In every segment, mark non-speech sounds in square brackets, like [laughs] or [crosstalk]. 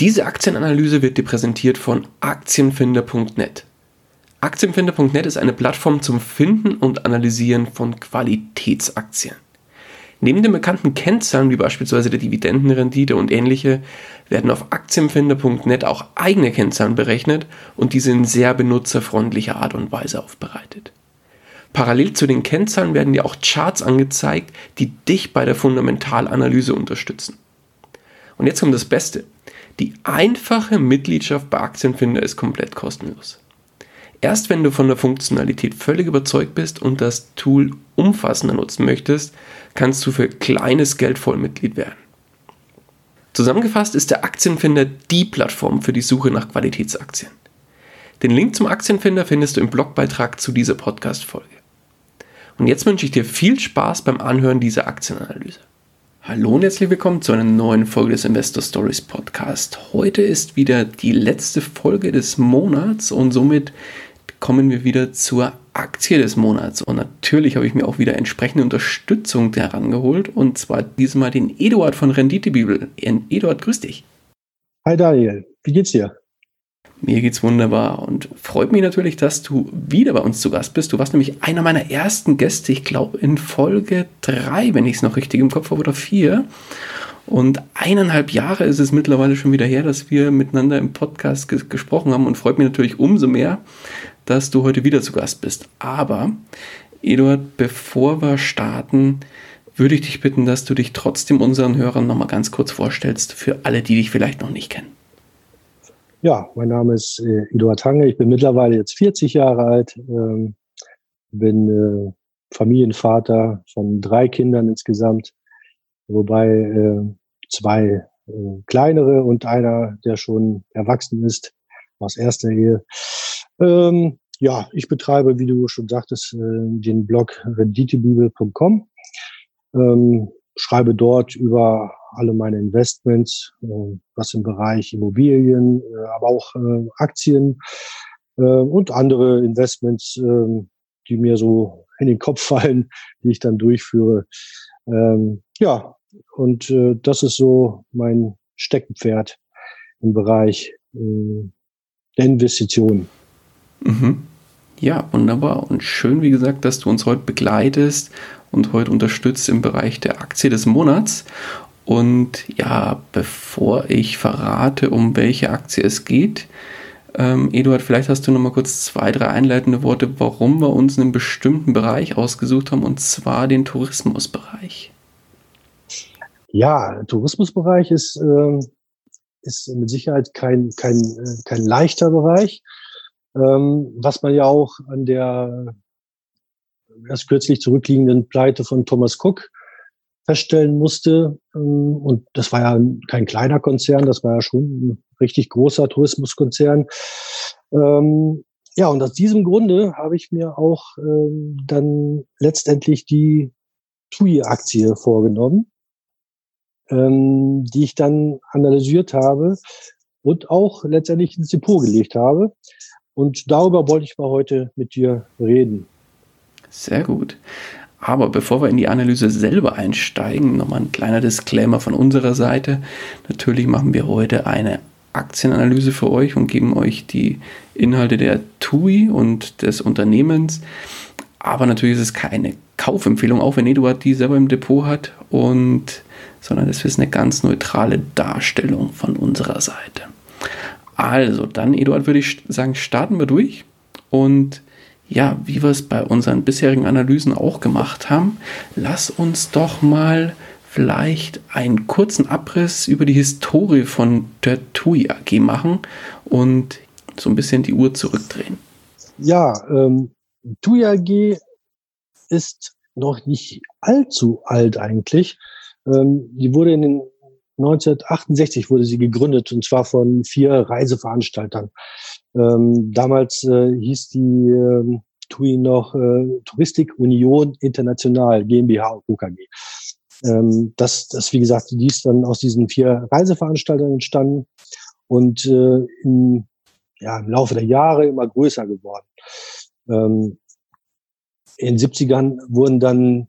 Diese Aktienanalyse wird dir präsentiert von Aktienfinder.net. Aktienfinder.net ist eine Plattform zum Finden und Analysieren von Qualitätsaktien. Neben den bekannten Kennzahlen wie beispielsweise der Dividendenrendite und ähnliche werden auf Aktienfinder.net auch eigene Kennzahlen berechnet und diese in sehr benutzerfreundlicher Art und Weise aufbereitet. Parallel zu den Kennzahlen werden dir auch Charts angezeigt, die dich bei der Fundamentalanalyse unterstützen. Und jetzt kommt das Beste. Die einfache Mitgliedschaft bei Aktienfinder ist komplett kostenlos. Erst wenn du von der Funktionalität völlig überzeugt bist und das Tool umfassender nutzen möchtest, kannst du für kleines Geld Vollmitglied werden. Zusammengefasst ist der Aktienfinder die Plattform für die Suche nach Qualitätsaktien. Den Link zum Aktienfinder findest du im Blogbeitrag zu dieser Podcast-Folge. Und jetzt wünsche ich dir viel Spaß beim Anhören dieser Aktienanalyse. Hallo und herzlich willkommen zu einer neuen Folge des Investor Stories Podcast. Heute ist wieder die letzte Folge des Monats und somit kommen wir wieder zur Aktie des Monats. Und natürlich habe ich mir auch wieder entsprechende Unterstützung herangeholt und zwar diesmal den Eduard von Renditebibel. Eduard, grüß dich. Hi Daniel, wie geht's dir? Mir geht's wunderbar und freut mich natürlich, dass du wieder bei uns zu Gast bist. Du warst nämlich einer meiner ersten Gäste, ich glaube in Folge 3, wenn ich es noch richtig im Kopf habe, oder 4. Und eineinhalb Jahre ist es mittlerweile schon wieder her, dass wir miteinander im Podcast ges gesprochen haben und freut mich natürlich umso mehr, dass du heute wieder zu Gast bist. Aber, Eduard, bevor wir starten, würde ich dich bitten, dass du dich trotzdem unseren Hörern nochmal ganz kurz vorstellst, für alle, die dich vielleicht noch nicht kennen. Ja, mein Name ist äh, Eduard Hange. Ich bin mittlerweile jetzt 40 Jahre alt, ähm, bin äh, Familienvater von drei Kindern insgesamt, wobei äh, zwei äh, kleinere und einer, der schon erwachsen ist, aus erster Ehe. Ähm, ja, ich betreibe, wie du schon sagtest, äh, den Blog renditebibel.com. Ähm, schreibe dort über alle meine Investments, äh, was im Bereich Immobilien, äh, aber auch äh, Aktien und andere Investments, ähm, die mir so in den Kopf fallen, [laughs] die ich dann durchführe. Ähm, ja, und das ist so mein Steckenpferd im Bereich der Investitionen. Mhm. Ja, wunderbar. Und schön, wie gesagt, dass du uns heute begleitest und heute unterstützt im Bereich der Aktie des Monats. Und ja, bevor ich verrate, um welche Aktie es geht, ähm, Eduard, vielleicht hast du noch mal kurz zwei, drei einleitende Worte, warum wir uns einen bestimmten Bereich ausgesucht haben, und zwar den Tourismusbereich. Ja, Tourismusbereich ist, äh, ist mit Sicherheit kein, kein, äh, kein leichter Bereich, ähm, was man ja auch an der erst kürzlich zurückliegenden Pleite von Thomas Cook feststellen musste. Ähm, und das war ja kein kleiner Konzern, das war ja schon ein richtig großer Tourismuskonzern. Ähm, ja, und aus diesem Grunde habe ich mir auch ähm, dann letztendlich die TUI-Aktie vorgenommen, die ich dann analysiert habe und auch letztendlich ins Depot gelegt habe. Und darüber wollte ich mal heute mit dir reden. Sehr gut. Aber bevor wir in die Analyse selber einsteigen, nochmal ein kleiner Disclaimer von unserer Seite. Natürlich machen wir heute eine Aktienanalyse für euch und geben euch die Inhalte der TUI und des Unternehmens. Aber natürlich ist es keine Kaufempfehlung, auch wenn Eduard die selber im Depot hat, und, sondern es ist eine ganz neutrale Darstellung von unserer Seite. Also, dann, Eduard, würde ich sagen, starten wir durch und ja, wie wir es bei unseren bisherigen Analysen auch gemacht haben, lass uns doch mal vielleicht einen kurzen Abriss über die Historie von der TUI AG machen und so ein bisschen die Uhr zurückdrehen. Ja, ähm, TUI AG ist noch nicht allzu alt eigentlich. Ähm, die wurde in den 1968 wurde sie gegründet und zwar von vier Reiseveranstaltern. Ähm, damals äh, hieß die äh, TUI noch äh, Touristik Union International GmbH UKG. Ähm, das, das, wie gesagt, die ist dann aus diesen vier Reiseveranstaltern entstanden und äh, im, ja, im Laufe der Jahre immer größer geworden. Ähm, in den 70ern wurden dann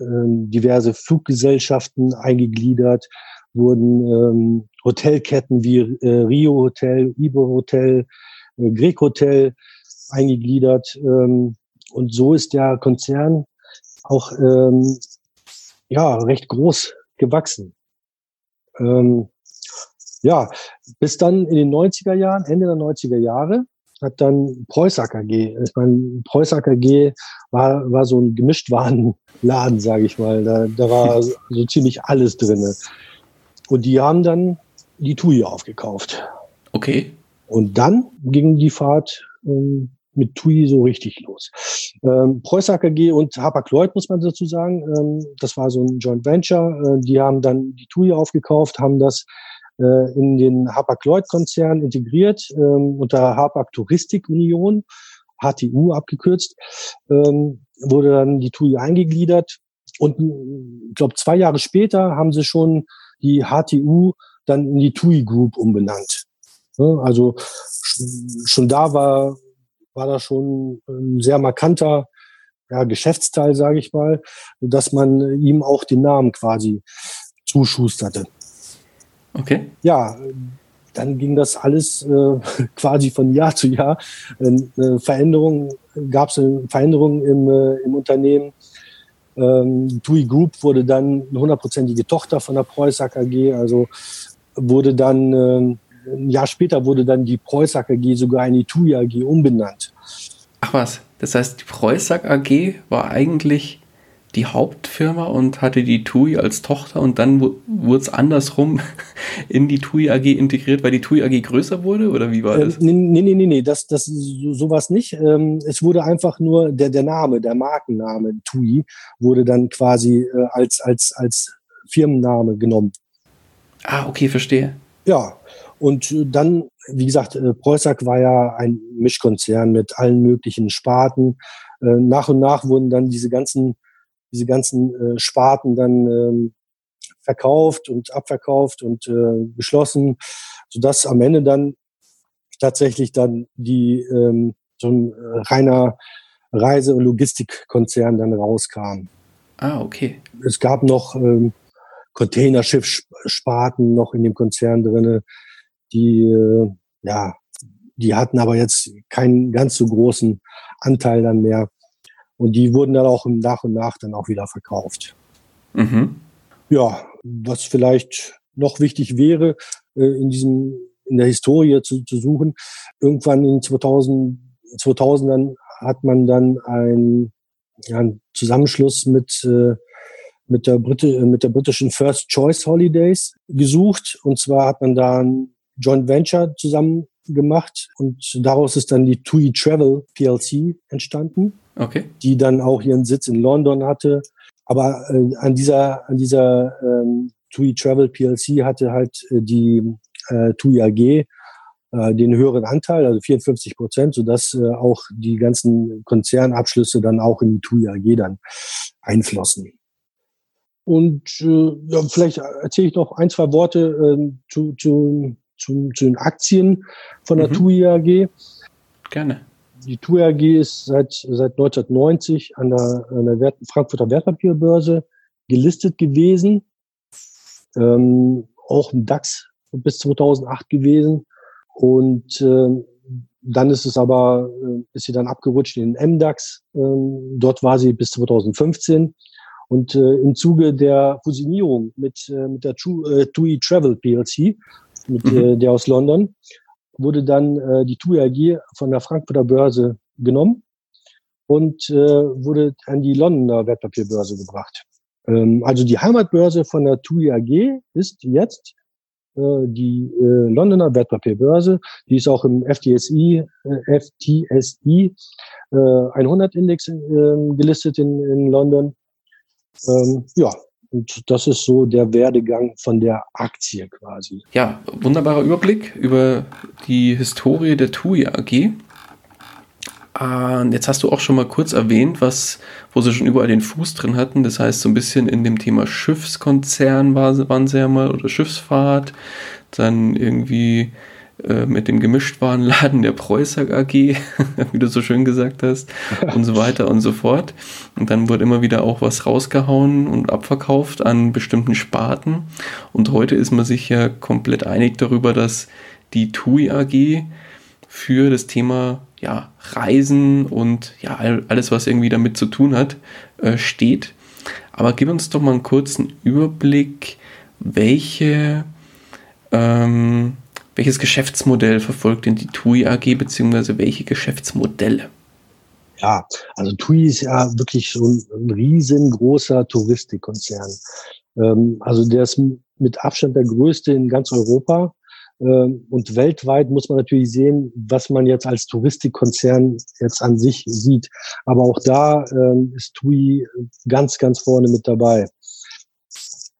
diverse Fluggesellschaften eingegliedert, wurden ähm, Hotelketten wie äh, Rio Hotel, Ibo Hotel, äh, Greg Hotel eingegliedert. Ähm, und so ist der Konzern auch ähm, ja recht groß gewachsen. Ähm, ja, bis dann in den 90er Jahren, Ende der 90er Jahre, hat dann Preuß AKG. Ich meine, Preuß AKG war, war so ein Gemischtwarenladen, sage ich mal. Da, da war [laughs] so ziemlich alles drinne. Und die haben dann die TUI aufgekauft. Okay. Und dann ging die Fahrt ähm, mit TUI so richtig los. Ähm, Preuß AKG und Hapag-Lloyd, muss man dazu sagen, ähm, das war so ein Joint Venture. Äh, die haben dann die TUI aufgekauft, haben das äh, in den Hapag-Lloyd-Konzern integriert, ähm, unter Hapag Touristik Union, HTU abgekürzt, ähm, wurde dann die TUI eingegliedert. Und ich glaube, zwei Jahre später haben sie schon die HTU dann in die TUI Group umbenannt. Also schon da war, war da schon ein sehr markanter ja, Geschäftsteil, sage ich mal, dass man ihm auch den Namen quasi zuschusterte. Okay. Ja, dann ging das alles äh, [laughs] quasi von Jahr zu Jahr. Äh, Veränderungen gab es Veränderungen im, äh, im Unternehmen. Ähm, TUI Group wurde dann eine hundertprozentige Tochter von der Preuß AG, also wurde dann äh, ein Jahr später wurde dann die Preuß AG sogar in die TUI AG umbenannt. Ach was, das heißt, die Preuß AG war eigentlich die Hauptfirma und hatte die TUI als Tochter und dann wurde es andersrum [laughs] in die TUI AG integriert, weil die TUI AG größer wurde oder wie war das? Ähm, nee, nee, nee, nee, das, das sowas nicht. Ähm, es wurde einfach nur der, der Name, der Markenname TUI wurde dann quasi äh, als, als, als Firmenname genommen. Ah, okay, verstehe. Ja, und äh, dann, wie gesagt, äh, Preußack war ja ein Mischkonzern mit allen möglichen Sparten. Nach und nach wurden dann diese ganzen diese ganzen äh, Sparten dann ähm, verkauft und abverkauft und äh, geschlossen, sodass am Ende dann tatsächlich dann die ähm, so ein äh, reiner Reise- und Logistikkonzern dann rauskam. Ah, okay. Es gab noch ähm, Containerschiff-Sparten noch in dem Konzern drinne, die äh, ja, die hatten aber jetzt keinen ganz so großen Anteil dann mehr. Und die wurden dann auch nach und nach dann auch wieder verkauft. Mhm. Ja, was vielleicht noch wichtig wäre, äh, in diesem, in der Historie zu, zu suchen. Irgendwann in 2000, 2000ern hat man dann ein, ja, einen Zusammenschluss mit, äh, mit der, Briti mit der britischen First Choice Holidays gesucht. Und zwar hat man da ein Joint Venture zusammen gemacht und daraus ist dann die TUI Travel PLC entstanden okay. die dann auch ihren Sitz in London hatte. Aber äh, an dieser, an dieser ähm, TUI Travel PLC hatte halt äh, die äh, TUI AG äh, den höheren Anteil, also 54 Prozent, sodass äh, auch die ganzen Konzernabschlüsse dann auch in die TUI AG dann einflossen. Und äh, ja, vielleicht erzähle ich noch ein, zwei Worte äh, zu, zu, zu, zu den Aktien von der mhm. TUI AG. Gerne die TUI AG ist seit, seit 1990 an der, an der Wert, Frankfurter Wertpapierbörse gelistet gewesen. Ähm, auch im DAX bis 2008 gewesen. Und äh, dann ist es aber, äh, ist sie dann abgerutscht in den MDAX. Ähm, dort war sie bis 2015. Und äh, im Zuge der Fusionierung mit, äh, mit der TUI äh, Travel PLC, mit, mhm. äh, der aus London, wurde dann äh, die TUI AG von der Frankfurter Börse genommen und äh, wurde an die Londoner Wertpapierbörse gebracht. Ähm, also die Heimatbörse von der TUI AG ist jetzt äh, die äh, Londoner Wertpapierbörse. Die ist auch im FTSI, äh, FTSI äh, 100 Index äh, gelistet in, in London. Ähm, ja, Und das ist so der Werdegang von der Aktie quasi. Ja, wunderbarer Überblick über die Historie der TUI AG. Und jetzt hast du auch schon mal kurz erwähnt, was, wo sie schon überall den Fuß drin hatten. Das heißt, so ein bisschen in dem Thema Schiffskonzern waren sie ja mal oder Schiffsfahrt. Dann irgendwie mit dem Gemischtwarenladen der Preußer AG, [laughs] wie du so schön gesagt hast, und so weiter und so fort. Und dann wurde immer wieder auch was rausgehauen und abverkauft an bestimmten Sparten. Und heute ist man sich ja komplett einig darüber, dass die TUI AG für das Thema ja, Reisen und ja, alles, was irgendwie damit zu tun hat, äh, steht. Aber gib uns doch mal einen kurzen Überblick, welche, ähm, welches Geschäftsmodell verfolgt denn die TUI AG, beziehungsweise welche Geschäftsmodelle? Ja, also TUI ist ja wirklich so ein, riesengroßer Touristikkonzern. Ähm, also der ist mit Abstand der größte in ganz Europa ähm, und weltweit muss man natürlich sehen, was man jetzt als Touristikkonzern jetzt an sich sieht. Aber auch da ähm, ist TUI ganz, ganz vorne mit dabei.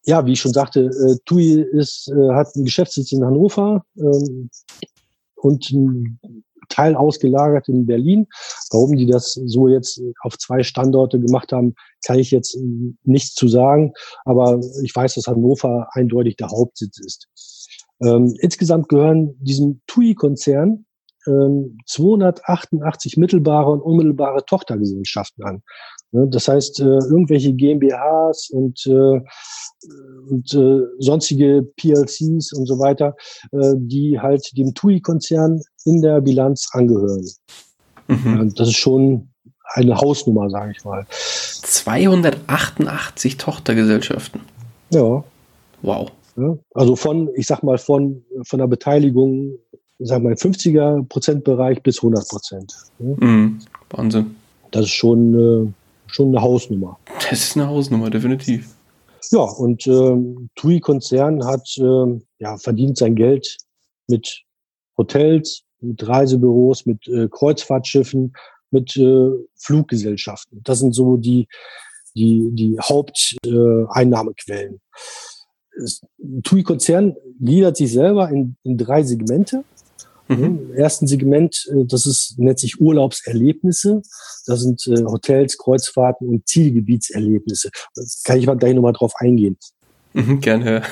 Ja, wie ich schon sagte, äh, TUI ist, äh, hat einen Geschäftssitz in Hannover ähm, und einen Teil ausgelagert in Berlin. Warum die das so jetzt auf zwei Standorte gemacht haben, kann ich jetzt nichts zu sagen. Aber ich weiß, dass Hannover eindeutig der Hauptsitz ist. Ähm, insgesamt gehören diesem TUI-Konzern ähm, 288 mittelbare und unmittelbare Tochtergesellschaften an. Ne, das heißt, äh, irgendwelche GmbHs und, äh, und äh, sonstige PLCs und so weiter, die halt dem TUI-Konzern in der Bilanz angehören. Mhm. Das ist schon eine Hausnummer, sage ich mal. 288 Tochtergesellschaften. Ja. Wow. Also von, ich sag mal, von, von der Beteiligung, sag mal, 50er Prozentbereich bis 100 Prozent. Mhm. Wahnsinn. Das ist schon, schon eine Hausnummer. Das ist eine Hausnummer, definitiv. Ja, und ähm, TUI-Konzern hat, ähm, ja, verdient sein Geld mit Hotels, mit Reisebüros, mit äh, Kreuzfahrtschiffen, mit äh, Fluggesellschaften. Das sind so die, die, die Haupteinnahmequellen. Äh, TUI-Konzern gliedert sich selber in, in drei Segmente. Mhm. Im ersten Segment, äh, das ist, nennt sich Urlaubserlebnisse. Das sind äh, Hotels, Kreuzfahrten und Zielgebietserlebnisse. Da kann ich mal gleich nochmal drauf eingehen. Mhm, gerne.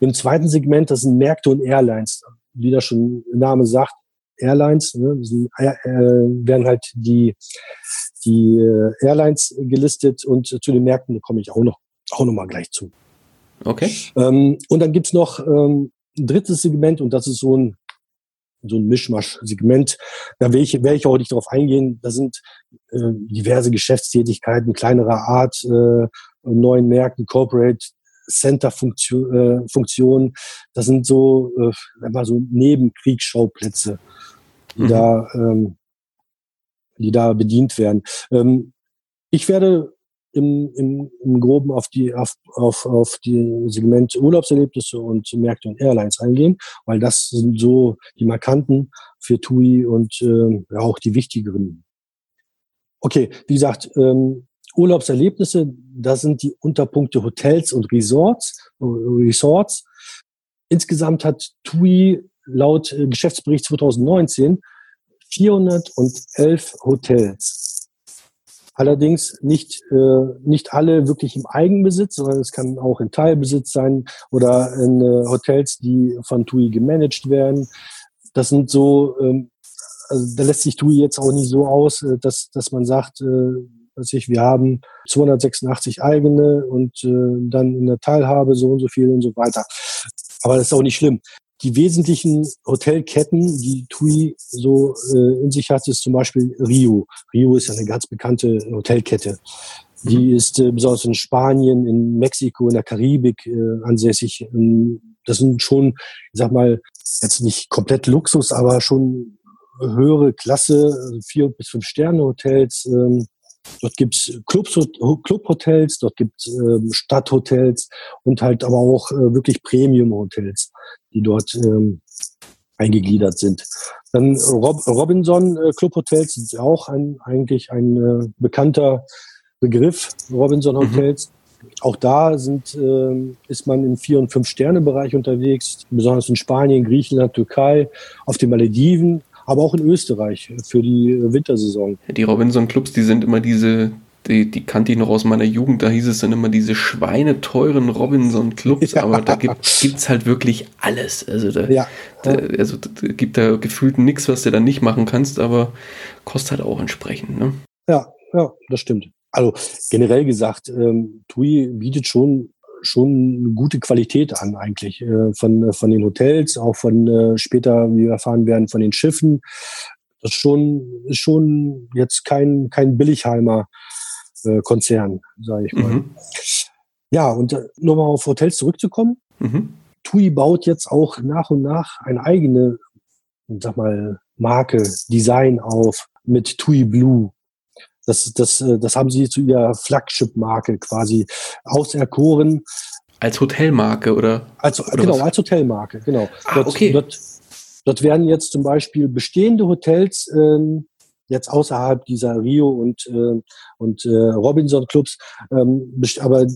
Im zweiten Segment, das sind Märkte und Airlines. Wie das schon der Name sagt, Airlines, ne, sind, äh, äh, werden halt die, die äh, Airlines gelistet und zu den Märkten komme ich auch noch, auch noch mal gleich zu. Okay. Ähm, und dann gibt's noch ähm, ein drittes Segment und das ist so ein so ein Mischmasch-Segment. Da will ich, werde ich auch nicht darauf eingehen. Da sind äh, diverse Geschäftstätigkeiten kleinerer Art, äh, neuen Märkten, Corporate Center-Funktionen. Äh, Funktionen. das sind so, äh, mal so Nebenkriegsschauplätze, die mhm. da, ähm, die da bedient werden. Ähm, ich werde im, im, im Groben auf die, auf, auf, auf die Segment Urlaubserlebnisse und Märkte und Airlines eingehen, weil das sind so die markanten für TUI und äh, ja, auch die wichtigeren. Okay, wie gesagt, ähm, Urlaubserlebnisse, das sind die Unterpunkte Hotels und Resorts. Resorts. Insgesamt hat TUI laut äh, Geschäftsbericht 2019 411 Hotels Allerdings nicht, äh, nicht alle wirklich im Eigenbesitz, sondern es kann auch in Teilbesitz sein oder in äh, Hotels, die von TUI gemanagt werden. Das sind so, ähm, also da lässt sich TUI jetzt auch nicht so aus, äh, dass, dass man sagt, äh, dass ich, wir haben 286 eigene und äh, dann in der Teilhabe so und so viel und so weiter. Aber das ist auch nicht schlimm. Die wesentlichen Hotelketten, die TUI so äh, in sich hat, ist zum Beispiel Rio. Rio ist eine ganz bekannte Hotelkette. Die mhm. ist äh, besonders in Spanien, in Mexiko, in der Karibik äh, ansässig. Ähm, das sind schon, ich sag mal, jetzt nicht komplett Luxus, aber schon höhere Klasse, vier bis fünf Sterne Hotels. Ähm, Dort gibt's Clubs, Clubhotels, dort gibt's ähm, Stadthotels und halt aber auch äh, wirklich Premium-Hotels, die dort ähm, eingegliedert sind. Dann Rob Robinson äh, Clubhotels sind auch ein, eigentlich ein äh, bekannter Begriff, Robinson mhm. Hotels. Mhm. auch da sind, äh, ist man im Vier- und Fünf-Sterne-Bereich unterwegs, besonders in Spanien, Griechenland, Türkei, auf den Malediven, aber auch in Österreich für die Wintersaison. Die Robinson-Clubs, die sind immer diese, die, die kannte ich noch aus meiner Jugend, da hieß es dann immer diese schweineteuren Robinson-Clubs, [laughs] ja. aber da gibt es halt wirklich alles. Also da, ja. da, also da gibt da gefühlt nichts, was du da nicht machen kannst, aber kostet halt auch entsprechend. Ne? Ja, ja, das stimmt. Also generell gesagt, ähm, TUI bietet schon schon eine gute Qualität an eigentlich äh, von von den Hotels, auch von äh, später, wie wir erfahren werden, von den Schiffen. Das ist schon ist schon jetzt kein kein Billigheimer äh, Konzern, sage ich mal. Mhm. Ja, und äh, nochmal auf Hotels zurückzukommen. Mhm. TUI baut jetzt auch nach und nach eine eigene, sag mal, Marke, Design auf mit TUI Blue. Das, das, äh, das haben sie zu ihrer Flagship-Marke quasi auserkoren. Als Hotelmarke oder? Als, oder genau, was? als Hotelmarke, genau. Ah, dort, okay. Dort, dort werden jetzt zum Beispiel bestehende Hotels ähm, jetzt außerhalb dieser Rio und, äh, und äh, Robinson Clubs, ähm, aber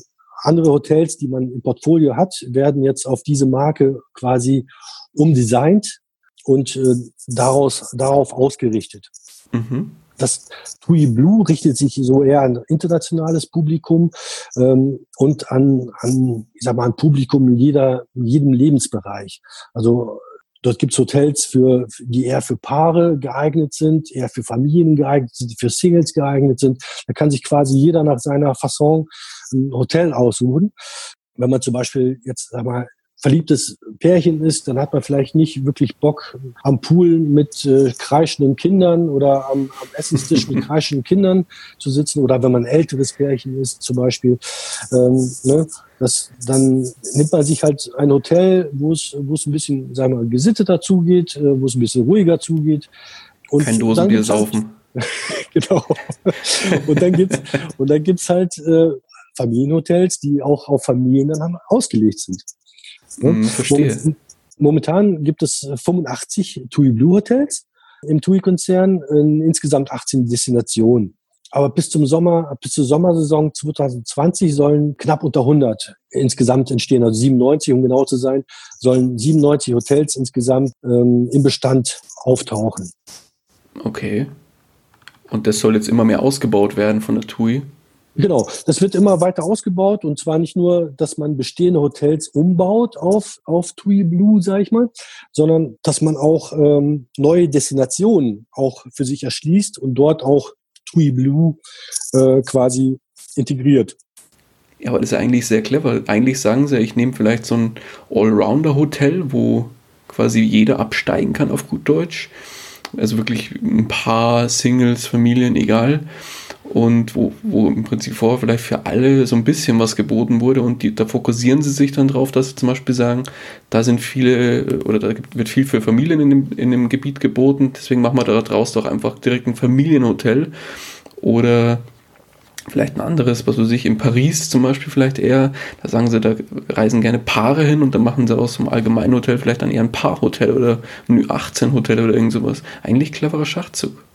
andere Hotels, die man im Portfolio hat, werden jetzt auf diese Marke quasi umdesignt und äh, daraus, darauf ausgerichtet. Mhm. Das TUI Blue richtet sich so eher an internationales Publikum ähm, und an, an, ich sag mal, an Publikum in jeder, in jedem Lebensbereich. Also Dort gibt es Hotels, für, die eher für Paare geeignet sind, eher für Familien geeignet sind, für Singles geeignet sind. Da kann sich quasi jeder nach seiner Fasson ein Hotel aussuchen. Wenn man zum Beispiel jetzt sag mal, verliebtes Pärchen ist, dann hat man vielleicht nicht wirklich Bock am Pool mit äh, kreischenden Kindern oder am, am Essenstisch mit [laughs] kreischenden Kindern zu sitzen oder wenn man ein älteres Pärchen ist zum Beispiel, ähm, ne, das, dann nimmt man sich halt ein Hotel, wo es, wo es ein bisschen, sagen wir mal, gesitteter zugeht, äh, wo es ein bisschen ruhiger zugeht. Und Kein Dosenbier halt saufen. [laughs] genau. und dann gibt's und dann gibt's halt äh, Familienhotels, die auch auf Familien dann ausgelegt sind. Mm, verstehe. Momentan gibt es 85 TUI Blue Hotels im TUI-Konzern in insgesamt 18 Destinationen. Aber bis zum Sommer, bis zur Sommersaison 2020 sollen knapp unter 100 insgesamt entstehen, also 97, um genau zu sein, sollen 97 Hotels insgesamt ähm, im Bestand auftauchen. Okay. Und das soll jetzt immer mehr ausgebaut werden von der TUI? Genau, das wird immer weiter ausgebaut und zwar nicht nur, dass man bestehende Hotels umbaut auf, auf TUI Blue, sage ich mal, sondern dass man auch ähm, neue Destinationen auch für sich erschließt und dort auch TUI Blue äh, quasi integriert. Ja, aber das ist eigentlich sehr clever. Eigentlich sagen sie, ich nehme vielleicht so ein Allrounder-Hotel, wo quasi jeder absteigen kann auf gut Deutsch. Also wirklich ein paar Singles, Familien, egal und wo, wo im Prinzip vorher vielleicht für alle so ein bisschen was geboten wurde und die, da fokussieren sie sich dann drauf, dass sie zum Beispiel sagen, da sind viele oder da wird viel für Familien in dem, in dem Gebiet geboten, deswegen machen wir da draus doch einfach direkt ein Familienhotel oder vielleicht ein anderes, was weiß ich, in Paris zum Beispiel vielleicht eher, da sagen sie, da reisen gerne Paare hin und dann machen sie aus dem Allgemeinhotel vielleicht dann eher ein Paarhotel oder ein 18 Hotel oder irgend sowas. Eigentlich cleverer Schachzug.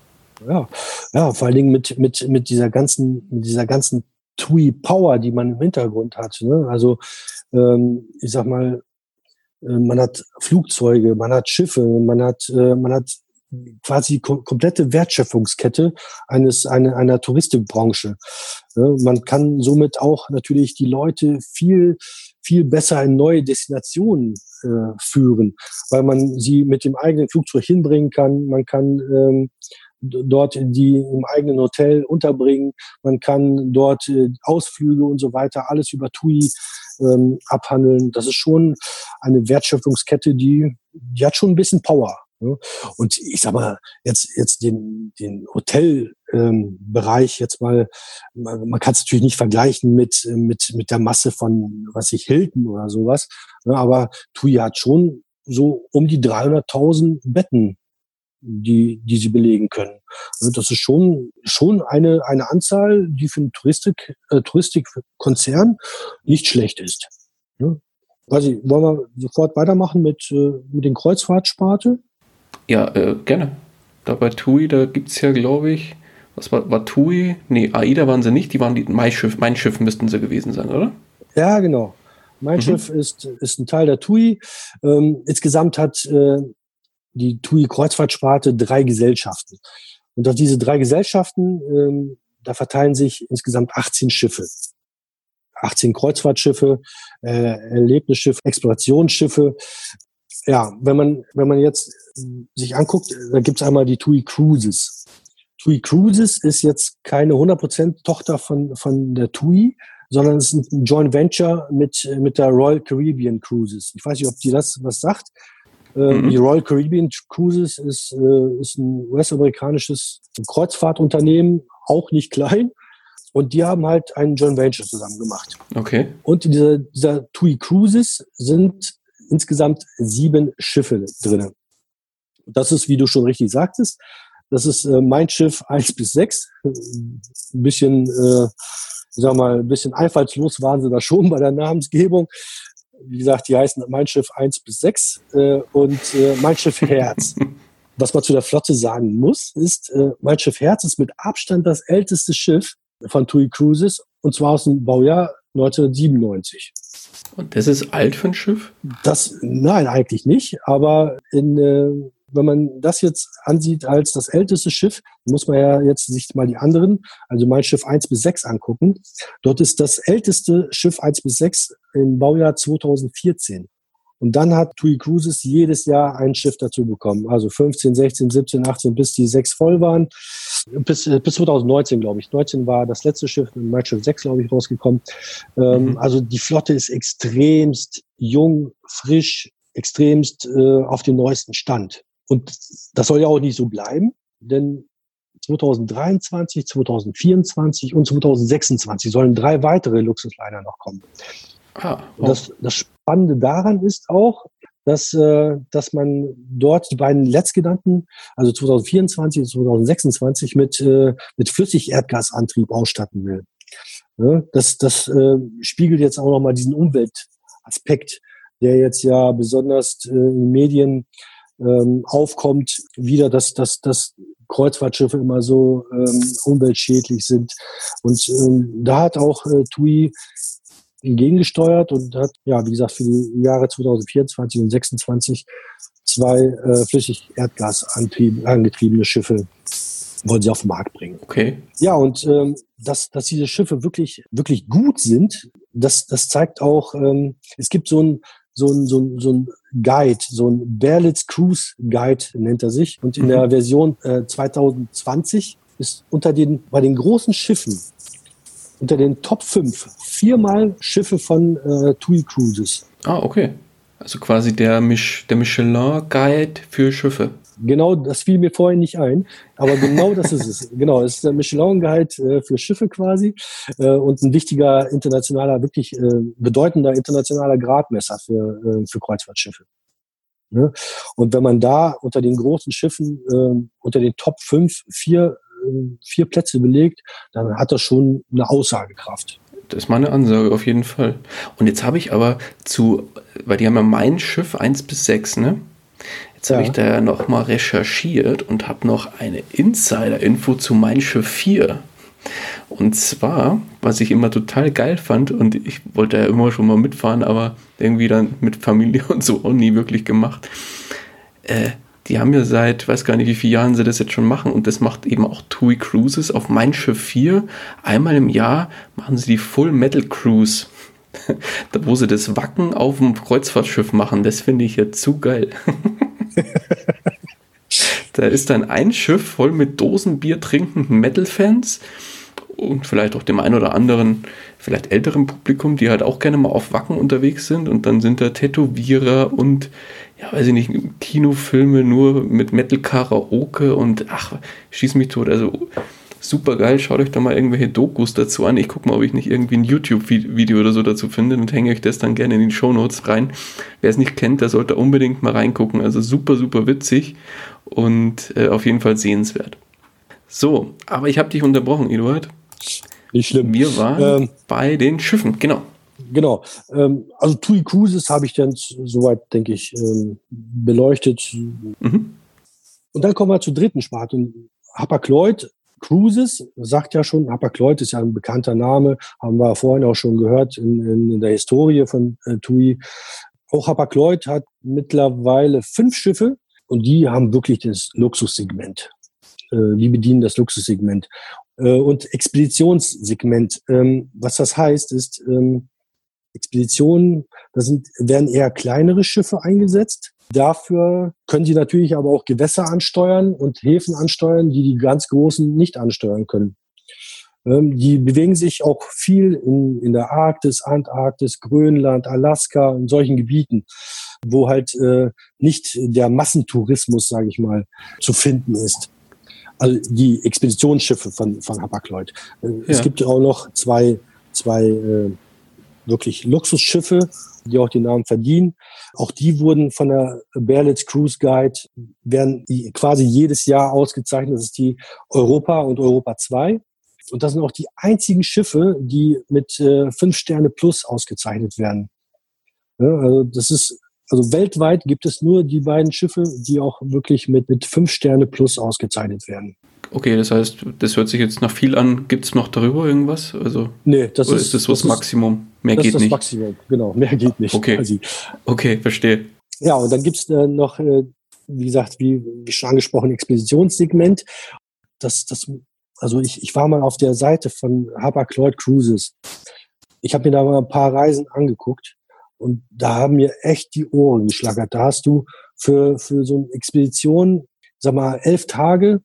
Ja, ja, vor allen Dingen mit, mit, mit dieser ganzen, mit dieser ganzen TUI Power, die man im Hintergrund hat. Ne? Also, ähm, ich sag mal, äh, man hat Flugzeuge, man hat Schiffe, man hat, äh, man hat quasi kom komplette Wertschöpfungskette eines eine, einer Touristikbranche. Ja, man kann somit auch natürlich die Leute viel viel besser in neue Destinationen äh, führen, weil man sie mit dem eigenen Flugzeug hinbringen kann. Man kann ähm, dort die im eigenen Hotel unterbringen. Man kann dort äh, Ausflüge und so weiter alles über TUI ähm, abhandeln. Das ist schon eine Wertschöpfungskette, die, die hat schon ein bisschen Power. Ne? Und ich sag mal, jetzt, jetzt den, den Hotelbereich ähm, jetzt mal, man, man kann es natürlich nicht vergleichen mit, mit, mit der Masse von, was ich, Hilton oder sowas. Ne? Aber TUI hat schon so um die 300.000 Betten die, die sie belegen können. Also das ist schon, schon eine, eine Anzahl, die für einen Touristik, äh, Touristikkonzern nicht schlecht ist. Ja. Weiß ich, wollen wir sofort weitermachen mit, äh, mit den Kreuzfahrtsparte? Ja, äh, gerne. Da bei TUI, da gibt es ja, glaube ich, was war, war TUI? Nee, AIDA waren sie nicht, die waren die, mein Schiff, mein Schiff müssten sie gewesen sein, oder? Ja, genau. Mein mhm. Schiff ist, ist ein Teil der TUI. Ähm, insgesamt hat äh, die TUI Kreuzfahrtsparte drei Gesellschaften. Und auf diese drei Gesellschaften, ähm, da verteilen sich insgesamt 18 Schiffe. 18 Kreuzfahrtschiffe, äh, Erlebnisschiffe, Explorationsschiffe. Ja, wenn man, wenn man jetzt sich anguckt, da gibt's einmal die TUI Cruises. TUI Cruises ist jetzt keine 100% Tochter von, von der TUI, sondern es ist ein Joint Venture mit, mit der Royal Caribbean Cruises. Ich weiß nicht, ob die das was sagt. Ähm, mhm. Die Royal Caribbean Cruises ist, äh, ist ein US-amerikanisches Kreuzfahrtunternehmen, auch nicht klein. Und die haben halt einen Joint Venture zusammen gemacht. Okay. Und in dieser, dieser TUI Cruises sind insgesamt sieben Schiffe drin. Das ist, wie du schon richtig sagtest, das ist äh, mein Schiff eins bis sechs. Ein bisschen, äh, sag mal, ein bisschen einfallslos waren sie da schon bei der Namensgebung. Wie gesagt, die heißen mein Schiff eins bis sechs äh, und äh, mein Schiff Herz. [laughs] Was man zu der Flotte sagen muss, ist, äh, mein Schiff Herz ist mit Abstand das älteste Schiff von TUI Cruises und zwar aus dem Baujahr 1997. Und das ist alt für ein Schiff? Das, nein, eigentlich nicht. Aber in, äh, wenn man das jetzt ansieht als das älteste Schiff, muss man ja jetzt sich mal die anderen, also mein Schiff 1 bis 6 angucken. Dort ist das älteste Schiff 1 bis 6 im Baujahr 2014. Und dann hat TUI Cruises jedes Jahr ein Schiff dazu bekommen. Also 15, 16, 17, 18, bis die sechs voll waren. Bis, äh, bis 2019, glaube ich. 19 war das letzte Schiff, mein Schiff 6, glaube ich, rausgekommen. Ähm, mhm. Also die Flotte ist extremst jung, frisch, extremst äh, auf dem neuesten Stand. Und das soll ja auch nicht so bleiben, denn 2023, 2024 und 2026 sollen drei weitere Luxusliner noch kommen. Ah, oh. das, das Spannende daran ist auch, dass, äh, dass man dort die beiden letztgenannten, also 2024 und 2026, mit, äh, mit Flüssigerdgasantrieb ausstatten will. Ja, das das äh, spiegelt jetzt auch nochmal diesen Umweltaspekt, der jetzt ja besonders äh, in Medien ähm, aufkommt, wieder, dass, dass, dass Kreuzfahrtschiffe immer so ähm, umweltschädlich sind. Und ähm, da hat auch äh, TUI entgegengesteuert und hat, ja, wie gesagt, für die Jahre 2024 und 2026 zwei äh, flüssig Erdgas angetriebene Schiffe wollen sie auf den Markt bringen. Okay. Ja, und ähm, dass, dass diese Schiffe wirklich, wirklich gut sind, das, das zeigt auch, ähm, es gibt so ein, so ein, so ein, so ein Guide, so ein Berlitz Cruise Guide nennt er sich. Und in mhm. der Version äh, 2020 ist unter den, bei den großen Schiffen unter den Top 5 viermal Schiffe von äh, TUI Cruises. Ah, okay. Also quasi der, Mich der Michelin-Guide für Schiffe. Genau, das fiel mir vorhin nicht ein, aber genau das ist es. [laughs] Genau, es ist der Michelin-Guide äh, für Schiffe quasi äh, und ein wichtiger internationaler, wirklich äh, bedeutender internationaler Gradmesser für, äh, für Kreuzfahrtschiffe. Ne? Und wenn man da unter den großen Schiffen, äh, unter den Top 5 vier vier Plätze belegt, dann hat das schon eine Aussagekraft. Das ist meine Ansage auf jeden Fall. Und jetzt habe ich aber zu, weil die haben ja mein Schiff 1 bis 6, ne? Jetzt ja. habe ich da ja nochmal recherchiert und habe noch eine Insider-Info zu mein Schiff 4. Und zwar, was ich immer total geil fand, und ich wollte ja immer schon mal mitfahren, aber irgendwie dann mit Familie [laughs] und so auch nie wirklich gemacht. Äh, die haben ja seit, weiß gar nicht, wie viele Jahren sie das jetzt schon machen und das macht eben auch TUI Cruises auf Mein Schiff 4. Einmal im Jahr machen sie die Full Metal Cruise. [laughs] wo sie das Wacken auf dem Kreuzfahrtschiff machen, das finde ich ja zu geil. [laughs] [laughs] da ist dann ein Schiff voll mit Dosenbier trinkenden Metal-Fans und vielleicht auch dem einen oder anderen, vielleicht älteren Publikum, die halt auch gerne mal auf Wacken unterwegs sind und dann sind da Tätowierer und ja, weiß ich nicht, Kinofilme nur mit Metal-Karaoke und ach, schieß mich tot. Also super geil, schaut euch da mal irgendwelche Dokus dazu an. Ich gucke mal, ob ich nicht irgendwie ein YouTube-Video oder so dazu finde und hänge euch das dann gerne in die Show Notes rein. Wer es nicht kennt, der sollte unbedingt mal reingucken. Also super, super witzig und äh, auf jeden Fall sehenswert. So, aber ich habe dich unterbrochen, Eduard. Nicht schlimm. Wir waren ähm, bei den Schiffen, genau. Genau. Ähm, also TUI Cruises habe ich dann soweit, denke ich, ähm, beleuchtet. Mhm. Und dann kommen wir zur dritten Sparte. Hapag-Lloyd Cruises, sagt ja schon, Hapag-Lloyd ist ja ein bekannter Name, haben wir vorhin auch schon gehört in, in, in der Historie von äh, TUI. Auch Hapag-Lloyd hat mittlerweile fünf Schiffe und die haben wirklich das Luxussegment. Äh, die bedienen das Luxussegment. Äh, und Expeditionssegment, ähm, was das heißt, ist, ähm, Expeditionen, da sind, werden eher kleinere Schiffe eingesetzt. Dafür können sie natürlich aber auch Gewässer ansteuern und Häfen ansteuern, die die ganz Großen nicht ansteuern können. Ähm, die bewegen sich auch viel in, in der Arktis, Antarktis, Grönland, Alaska und solchen Gebieten, wo halt äh, nicht der Massentourismus, sage ich mal, zu finden ist. Also die Expeditionsschiffe von, von Hapag-Lloyd. Äh, ja. Es gibt auch noch zwei, zwei äh, wirklich Luxusschiffe, die auch den Namen verdienen. Auch die wurden von der Berlitz Cruise Guide, werden quasi jedes Jahr ausgezeichnet. Das ist die Europa und Europa 2. Und das sind auch die einzigen Schiffe, die mit äh, fünf Sterne plus ausgezeichnet werden. Ja, also das ist, also weltweit gibt es nur die beiden Schiffe, die auch wirklich mit, mit fünf Sterne plus ausgezeichnet werden. Okay, das heißt, das hört sich jetzt nach viel an. Gibt es noch darüber irgendwas? Also, nee, das ist, ist das, das Maximum? Mehr das geht ist das Maximum, genau. Mehr geht nicht. Okay, quasi. okay verstehe. Ja, und dann gibt es äh, noch, äh, wie gesagt, wie, wie schon angesprochen, Expeditionssegment. Das, das, also ich, ich war mal auf der Seite von Hapag-Lloyd Cruises. Ich habe mir da mal ein paar Reisen angeguckt und da haben mir echt die Ohren geschlagert. Da hast du für, für so eine Expedition, sag mal, elf Tage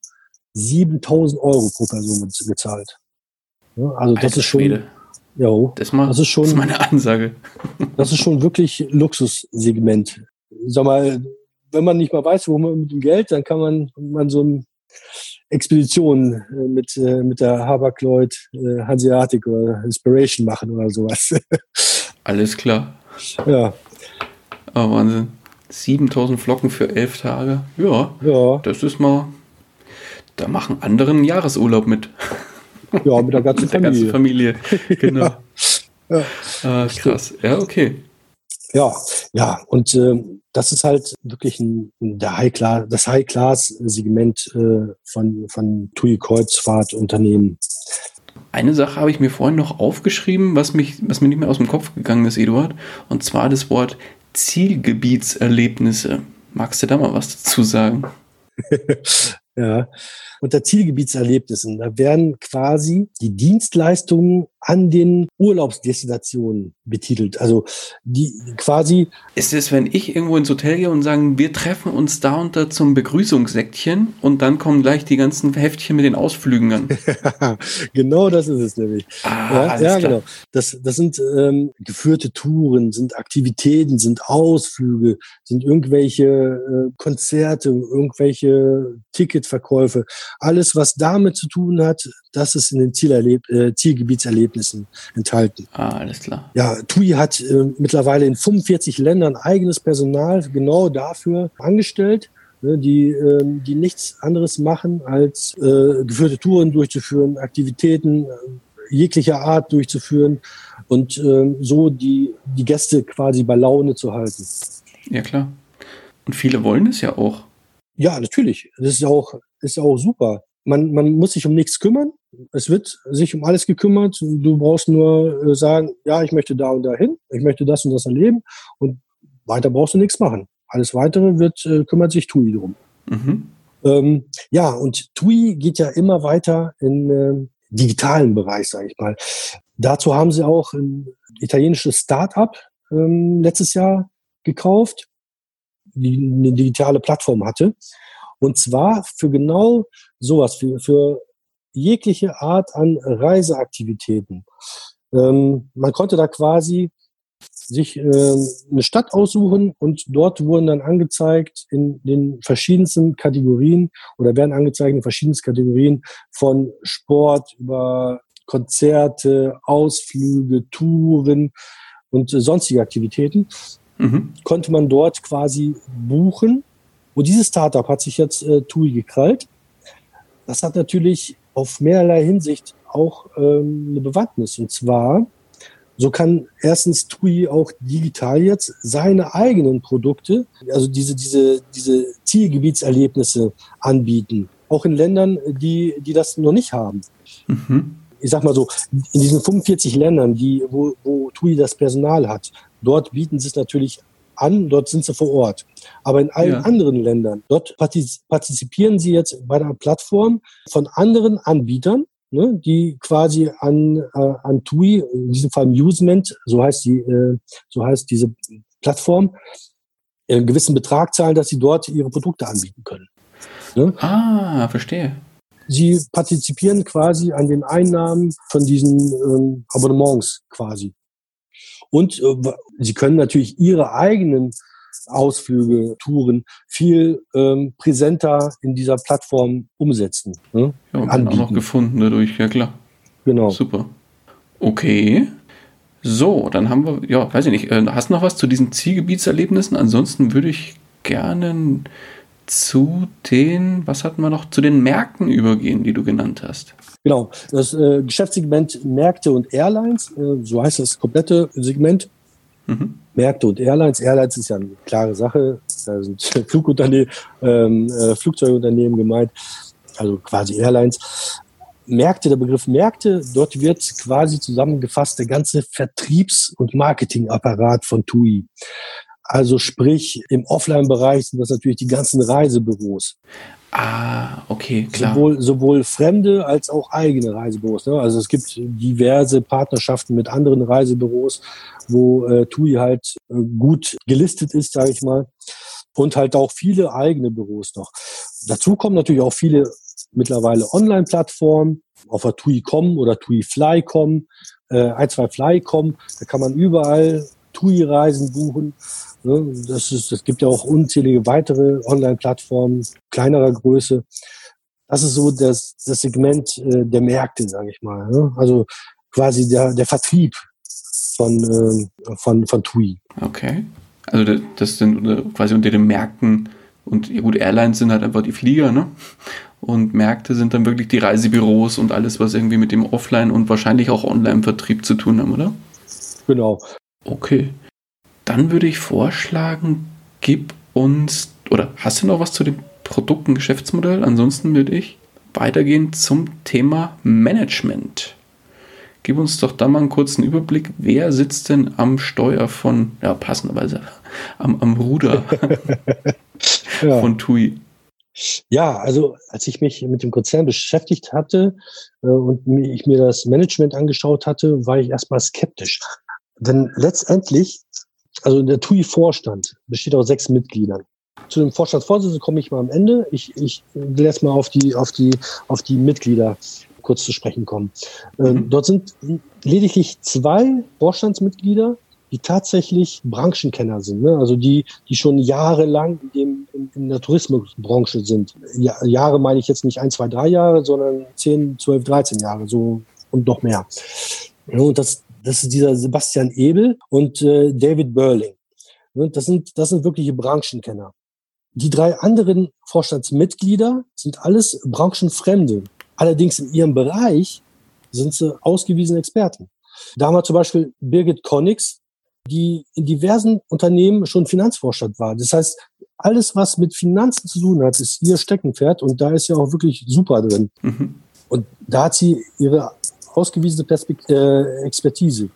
7000 Euro pro Person gezahlt. Ja, also das Alter ist schon. Schwede. Jo, das, mal, das ist schon. Das ist meine Ansage. [laughs] das ist schon wirklich Luxussegment. Sag mal, wenn man nicht mal weiß, wo man mit dem Geld, dann kann man, man so eine Expedition äh, mit, äh, mit der Hapag-Lloyd äh, Hanseatic oder Inspiration machen oder sowas. [laughs] Alles klar. Ja. Oh, Wahnsinn. 7000 Flocken für elf Tage. Ja, ja. Das ist mal da machen andere einen Jahresurlaub mit. [laughs] Ja, mit der ganzen mit der Familie. Ganzen Familie. Genau. ja. Ah, krass. Ja, okay. Ja, ja, und äh, das ist halt wirklich ein, der High -Class, das High-Class-Segment äh, von, von TUI Kreuzfahrtunternehmen. Eine Sache habe ich mir vorhin noch aufgeschrieben, was, mich, was mir nicht mehr aus dem Kopf gegangen ist, Eduard, und zwar das Wort Zielgebietserlebnisse. Magst du da mal was dazu sagen? [laughs] ja, unter Zielgebietserlebnissen. Da werden quasi die Dienstleistungen an den Urlaubsdestinationen betitelt. Also die quasi. Ist es, wenn ich irgendwo ins Hotel gehe und sagen, wir treffen uns da und da zum Begrüßungssäckchen und dann kommen gleich die ganzen Heftchen mit den Ausflügen an. [laughs] genau das ist es nämlich. Ah, ja, ja genau. Das, das sind ähm, geführte Touren, sind Aktivitäten, sind Ausflüge, sind irgendwelche äh, Konzerte, irgendwelche Ticketverkäufe. Alles, was damit zu tun hat, das ist in den Zielerleb äh, Zielgebietserlebnissen enthalten. Ah, alles klar. Ja, TUI hat äh, mittlerweile in 45 Ländern eigenes Personal genau dafür angestellt ne, die, äh, die nichts anderes machen, als äh, geführte Touren durchzuführen, Aktivitäten äh, jeglicher Art durchzuführen und äh, so die, die Gäste quasi bei Laune zu halten. Ja, klar. Und viele wollen es ja auch. Ja, natürlich. Das ist auch, ist auch super. Man, man muss sich um nichts kümmern. Es wird sich um alles gekümmert. Du brauchst nur äh, sagen, ja, ich möchte da und da hin, ich möchte das und das erleben und weiter brauchst du nichts machen. Alles weitere wird, äh, kümmert sich TUI drum. Mhm. Ähm, ja, und TUI geht ja immer weiter in äh, digitalen Bereich, sage ich mal. Dazu haben sie auch ein italienisches Start-up ähm, letztes Jahr gekauft, die eine digitale Plattform hatte. Und zwar für genau sowas, für, für jegliche Art an Reiseaktivitäten. Ähm, man konnte da quasi sich äh, eine Stadt aussuchen und dort wurden dann angezeigt in den verschiedensten Kategorien oder werden angezeigt in verschiedensten Kategorien von Sport über Konzerte, Ausflüge, Touren und äh, sonstige Aktivitäten. Mhm. Konnte man dort quasi buchen und dieses Startup hat sich jetzt äh, TUI gekrallt. Das hat natürlich auf mehrerlei Hinsicht auch ähm, eine Bewandtnis. Und zwar, so kann erstens TUI auch digital jetzt seine eigenen Produkte, also diese, diese, diese Zielgebietserlebnisse anbieten. auch in Ländern, die, die das noch nicht haben. Mhm. Ich sag mal so, in diesen 45 Ländern, die, wo, wo TUI das Personal hat, dort bieten sie es natürlich an, dort sind sie vor Ort. Aber in allen ja. anderen Ländern, dort partizipieren sie jetzt bei der Plattform von anderen Anbietern, ne, die quasi an, äh, an TUI, in diesem Fall Musement, so heißt die, äh, so heißt diese Plattform, einen gewissen Betrag zahlen, dass sie dort ihre Produkte anbieten können. Ne? Ah, verstehe. Sie partizipieren quasi an den Einnahmen von diesen ähm, Abonnements quasi. Und äh, sie können natürlich ihre eigenen Ausflüge, Touren viel ähm, präsenter in dieser Plattform umsetzen. Ne? Ja, und auch noch gefunden dadurch, ja klar. Genau. Super. Okay. So, dann haben wir, ja, weiß ich nicht, äh, hast du noch was zu diesen Zielgebietserlebnissen? Ansonsten würde ich gerne zu den, was hatten wir noch, zu den Märkten übergehen, die du genannt hast. Genau, das äh, Geschäftssegment Märkte und Airlines, äh, so heißt das komplette Segment. Mhm. Märkte und Airlines. Airlines ist ja eine klare Sache. Da sind [laughs] Flugunternehmen, ähm, äh, Flugzeugunternehmen gemeint, also quasi Airlines. Märkte, der Begriff Märkte, dort wird quasi zusammengefasst der ganze Vertriebs- und Marketingapparat von TUI. Also sprich, im Offline-Bereich sind das natürlich die ganzen Reisebüros. Ah, okay, klar. Sowohl, sowohl fremde als auch eigene Reisebüros. Ne? Also es gibt diverse Partnerschaften mit anderen Reisebüros, wo äh, TUI halt äh, gut gelistet ist, sage ich mal. Und halt auch viele eigene Büros noch. Dazu kommen natürlich auch viele mittlerweile Online-Plattformen, auf der TUI.com oder TUI-Fly.com, äh, ein, zwei Fly.com. Da kann man überall TUI-Reisen buchen. Ne? Das, ist, es gibt ja auch unzählige weitere Online-Plattformen kleinerer Größe. Das ist so das, das Segment äh, der Märkte, sage ich mal. Ne? Also quasi der, der Vertrieb von, äh, von, von TUI. Okay. Also das sind quasi unter den Märkten und gut, Airlines sind halt einfach die Flieger, ne? Und Märkte sind dann wirklich die Reisebüros und alles, was irgendwie mit dem Offline- und wahrscheinlich auch Online-Vertrieb zu tun haben, oder? Genau. Okay. Dann würde ich vorschlagen, gib uns, oder hast du noch was zu dem Produkt- und Geschäftsmodell? Ansonsten würde ich weitergehen zum Thema Management. Gib uns doch da mal einen kurzen Überblick. Wer sitzt denn am Steuer von, ja, passenderweise, [laughs] am, am Ruder [laughs] ja. von TUI? Ja, also als ich mich mit dem Konzern beschäftigt hatte äh, und ich mir das Management angeschaut hatte, war ich erstmal skeptisch. Denn letztendlich also der TUI-Vorstand besteht aus sechs Mitgliedern. Zu dem Vorstandsvorsitzenden komme ich mal am Ende. Ich, ich will erst mal auf die, auf die, auf die Mitglieder kurz zu sprechen kommen. Ähm, mhm. dort sind lediglich zwei Vorstandsmitglieder, die tatsächlich Branchenkenner sind, ne? also die, die schon jahrelang in, dem, in, in der Tourismusbranche sind. Ja, Jahre meine ich jetzt nicht ein, zwei, drei Jahre, sondern zehn, zwölf, dreizehn Jahre so und noch mehr. Ja, und das, das ist dieser Sebastian Ebel und äh, David Burling. Das sind, das sind wirkliche Branchenkenner. Die drei anderen Vorstandsmitglieder sind alles Branchenfremde. Allerdings in ihrem Bereich sind sie ausgewiesene Experten. Da haben wir zum Beispiel Birgit Konix, die in diversen Unternehmen schon Finanzvorstand war. Das heißt, alles, was mit Finanzen zu tun hat, ist ihr Steckenpferd und da ist ja auch wirklich super drin. Mhm. Und da hat sie ihre ausgewiesene Perspekt äh, Expertise.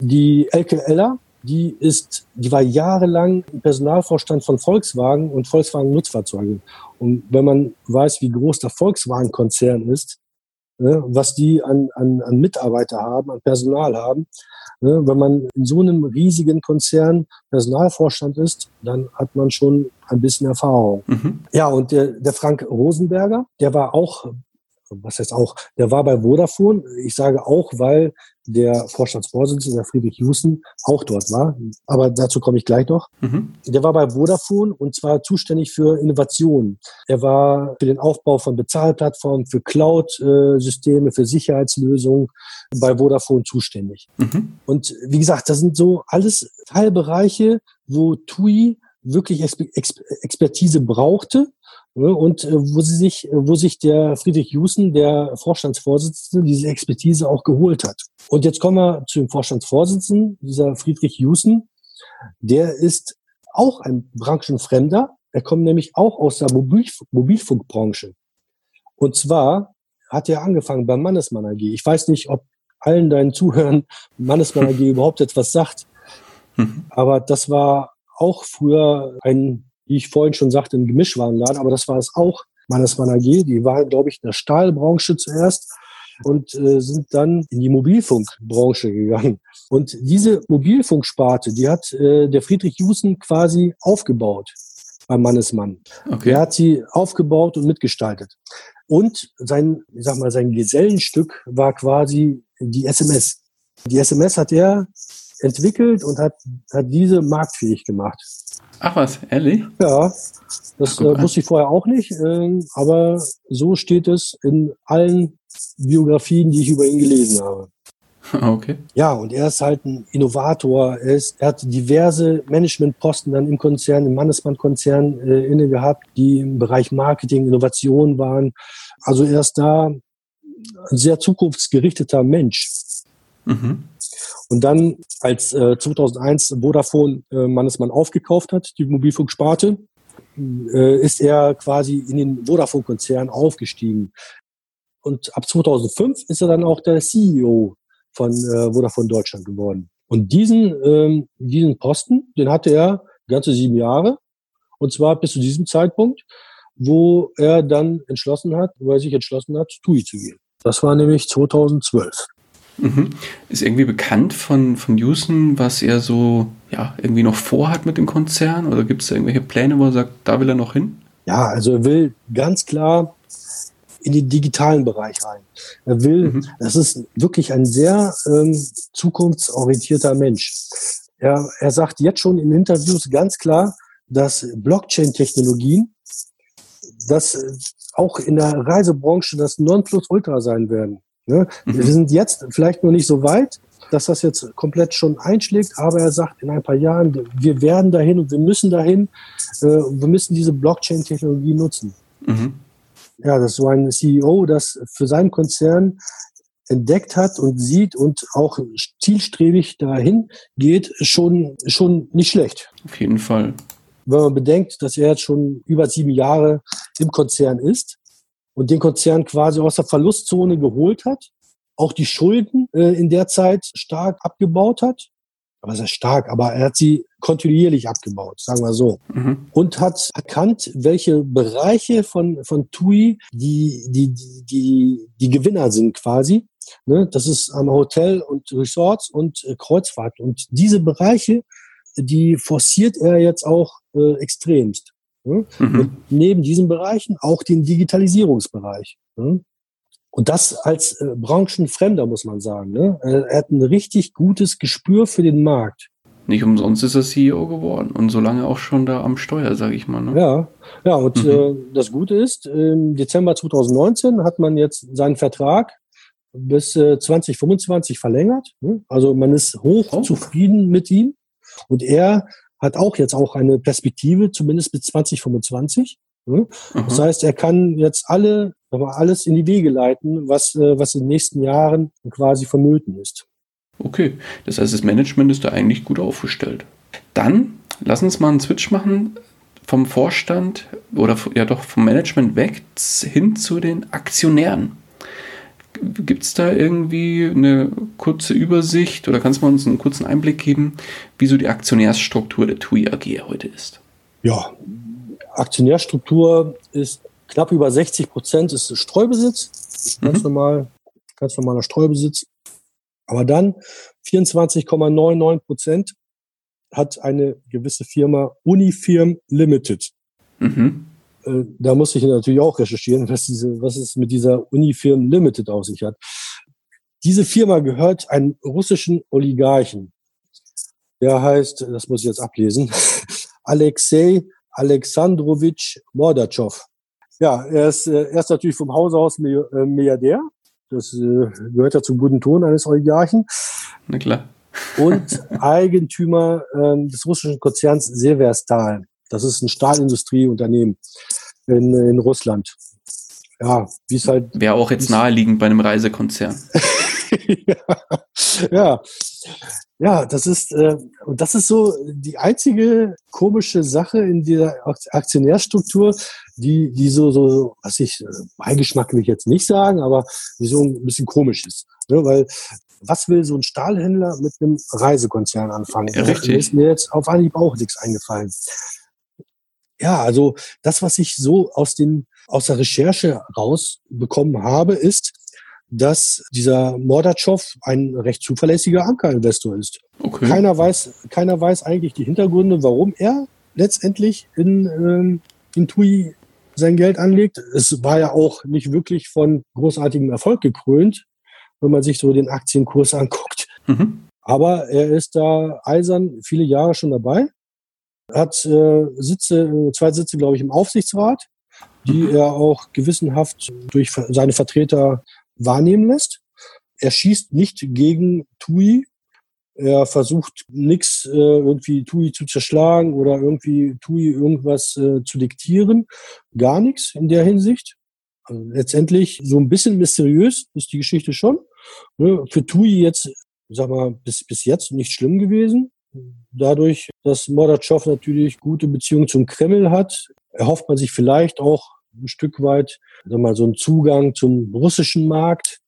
Die Elke Eller, die ist, die war jahrelang im Personalvorstand von Volkswagen und Volkswagen Nutzfahrzeuge. Und wenn man weiß, wie groß der Volkswagen-Konzern ist, ne, was die an, an, an Mitarbeiter haben, an Personal haben, ne, wenn man in so einem riesigen Konzern Personalvorstand ist, dann hat man schon ein bisschen Erfahrung. Mhm. Ja, und der, der Frank Rosenberger, der war auch was heißt auch, der war bei Vodafone. Ich sage auch, weil der Vorstandsvorsitzende, der Friedrich Houston, auch dort war. Aber dazu komme ich gleich noch. Mhm. Der war bei Vodafone und zwar zuständig für Innovationen. Er war für den Aufbau von Bezahlplattformen, für Cloud-Systeme, für Sicherheitslösungen bei Vodafone zuständig. Mhm. Und wie gesagt, das sind so alles Teilbereiche, wo TUI wirklich Expertise brauchte und äh, wo sie sich, wo sich der Friedrich Jusen, der Vorstandsvorsitzende, diese Expertise auch geholt hat. Und jetzt kommen wir zu dem Vorstandsvorsitzenden, dieser Friedrich Jusen. Der ist auch ein Branchenfremder. Er kommt nämlich auch aus der Mobil Mobilfunkbranche. Und zwar hat er angefangen beim Mannesmann AG. Ich weiß nicht, ob allen deinen Zuhörern [laughs] Mannesmann AG überhaupt etwas sagt. [laughs] Aber das war auch früher ein, wie ich vorhin schon sagte, ein Gemischwarenladen, aber das war es auch, Mannesmann AG. Die waren, glaube ich, in der Stahlbranche zuerst und äh, sind dann in die Mobilfunkbranche gegangen. Und diese Mobilfunksparte, die hat äh, der Friedrich Jusen quasi aufgebaut beim Mannesmann. Okay. Er hat sie aufgebaut und mitgestaltet. Und sein, ich sag mal, sein Gesellenstück war quasi die SMS. Die SMS hat er entwickelt und hat, hat diese marktfähig gemacht. Ach was, ehrlich? Ja, das Ach, äh, wusste ich vorher auch nicht, äh, aber so steht es in allen Biografien, die ich über ihn gelesen habe. [laughs] Okay. Ja, und er ist halt ein Innovator. Er, ist, er hat diverse Managementposten dann im Konzern, im Mannesmann-Konzern äh, inne gehabt, die im Bereich Marketing, Innovation waren. Also er ist da ein sehr zukunftsgerichteter Mensch. Mhm. Und dann, als äh, 2001 Vodafone äh, Mannesmann aufgekauft hat, die Mobilfunksparte, äh, ist er quasi in den Vodafone-Konzern aufgestiegen. Und ab 2005 ist er dann auch der CEO von äh, Vodafone Deutschland geworden. Und diesen, ähm, diesen Posten, den hatte er ganze sieben Jahre. Und zwar bis zu diesem Zeitpunkt, wo er dann entschlossen hat, wo er sich entschlossen hat, TUI zu gehen. Das war nämlich 2012. Mhm. Ist irgendwie bekannt von, von Houston, was er so ja, irgendwie noch vorhat mit dem Konzern? Oder gibt es da irgendwelche Pläne, wo er sagt, da will er noch hin? Ja, also er will ganz klar in den digitalen Bereich rein. Er will, mhm. das ist wirklich ein sehr ähm, zukunftsorientierter Mensch. Er, er sagt jetzt schon in Interviews ganz klar, dass Blockchain-Technologien, das äh, auch in der Reisebranche das Nonplusultra sein werden. Ne? Mhm. Wir sind jetzt vielleicht noch nicht so weit, dass das jetzt komplett schon einschlägt, aber er sagt in ein paar Jahren, wir werden dahin und wir müssen dahin, äh, wir müssen diese Blockchain-Technologie nutzen. Mhm ja, das ist so ein CEO, das für seinen Konzern entdeckt hat und sieht und auch zielstrebig dahin geht, schon, schon nicht schlecht. Auf jeden Fall. Wenn man bedenkt, dass er jetzt schon über sieben Jahre im Konzern ist und den Konzern quasi aus der Verlustzone geholt hat, auch die Schulden äh, in der Zeit stark abgebaut hat aber sehr stark, aber er hat sie kontinuierlich abgebaut, sagen wir so. Mhm. Und hat erkannt, welche Bereiche von, von TUI die, die, die, die, die Gewinner sind quasi. Ne? Das ist am Hotel und Resorts und äh, Kreuzfahrt. Und diese Bereiche, die forciert er jetzt auch äh, extremst. Ne? Mhm. Und neben diesen Bereichen auch den Digitalisierungsbereich. Ne? Und das als äh, Branchenfremder, muss man sagen. Ne? Er hat ein richtig gutes Gespür für den Markt. Nicht umsonst ist er CEO geworden und so lange auch schon da am Steuer, sage ich mal. Ne? Ja, ja, und mhm. äh, das Gute ist, im Dezember 2019 hat man jetzt seinen Vertrag bis äh, 2025 verlängert. Ne? Also man ist hoch oh. zufrieden mit ihm. Und er hat auch jetzt auch eine Perspektive, zumindest bis 2025. Ne? Das heißt, er kann jetzt alle, aber alles in die Wege leiten, was, äh, was in den nächsten Jahren quasi vonnöten ist. Okay, das heißt, das Management ist da eigentlich gut aufgestellt. Dann lass uns mal einen Switch machen vom Vorstand oder ja doch vom Management weg hin zu den Aktionären. Gibt es da irgendwie eine kurze Übersicht oder kannst du uns einen kurzen Einblick geben, wie so die Aktionärsstruktur der TUI AG heute ist? Ja, Aktionärstruktur ist knapp über 60 Prozent ist Streubesitz, ganz mhm. normal, ganz normaler Streubesitz. Aber dann 24,99 Prozent hat eine gewisse Firma Unifirm Limited. Mhm. Äh, da muss ich natürlich auch recherchieren, [laughs] was, diese, was es mit dieser Unifirm Limited auf sich hat. Diese Firma gehört einem russischen Oligarchen. Der heißt, das muss ich jetzt ablesen, [laughs] Alexei Alexandrowitsch Mordatschow. Ja, er ist, äh, er ist natürlich vom Hause aus äh, Milliardär. Das äh, gehört ja zum guten Ton eines Oligarchen. Na klar. Und [laughs] Eigentümer äh, des russischen Konzerns Severstal. Das ist ein Stahlindustrieunternehmen in, in Russland. Ja, wie es halt. Wäre auch jetzt naheliegend bei einem Reisekonzern. [laughs] ja. ja, das ist äh, das ist so die einzige komische Sache in dieser Aktionärstruktur, die die so so was ich äh, Beigeschmack will ich jetzt nicht sagen, aber die so ein bisschen komisch ist, ne? weil was will so ein Stahlhändler mit einem Reisekonzern anfangen? Ja, richtig. Ist mir jetzt auf Anhieb auch nichts eingefallen. Ja, also das, was ich so aus den aus der Recherche rausbekommen habe, ist, dass dieser Mordatschow ein recht zuverlässiger Ankerinvestor ist. Okay. Keiner weiß, keiner weiß eigentlich die Hintergründe, warum er letztendlich in, ähm, in TUI sein Geld anlegt. Es war ja auch nicht wirklich von großartigem Erfolg gekrönt, wenn man sich so den Aktienkurs [laughs] anguckt. Mhm. Aber er ist da eisern viele Jahre schon dabei, hat äh, Sitze, zwei Sitze, glaube ich, im Aufsichtsrat, die mhm. er auch gewissenhaft durch seine Vertreter wahrnehmen lässt. Er schießt nicht gegen TUI. Er versucht nichts äh, irgendwie TUI zu zerschlagen oder irgendwie TUI irgendwas äh, zu diktieren. Gar nichts in der Hinsicht. Also letztendlich so ein bisschen mysteriös ist die Geschichte schon. Ne? Für TUI jetzt, sag mal, bis, bis jetzt nicht schlimm gewesen. Dadurch, dass Mordatschow natürlich gute Beziehungen zum Kreml hat, erhofft man sich vielleicht auch ein Stück weit sag mal, so einen Zugang zum russischen Markt.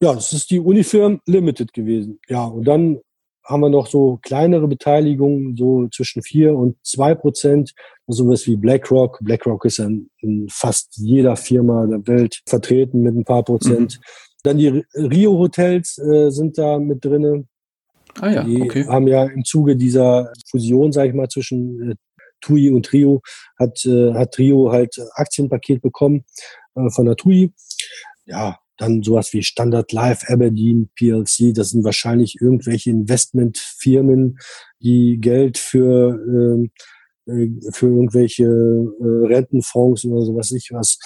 Ja, das ist die Unifirm Limited gewesen. Ja, und dann haben wir noch so kleinere Beteiligungen, so zwischen vier und zwei Prozent. Sowas wie BlackRock. BlackRock ist in, in, fast jeder Firma der Welt vertreten mit ein paar Prozent. Mhm. Dann die Rio Hotels äh, sind da mit drinne. Ah ja, die okay. haben ja im Zuge dieser Fusion, sage ich mal, zwischen äh, TUI und Trio hat, äh, hat Trio halt Aktienpaket bekommen äh, von der TUI. Ja, dann sowas wie Standard Life Aberdeen PLC, das sind wahrscheinlich irgendwelche Investmentfirmen, die Geld für, ähm, äh, für irgendwelche äh, Rentenfonds oder sowas nicht was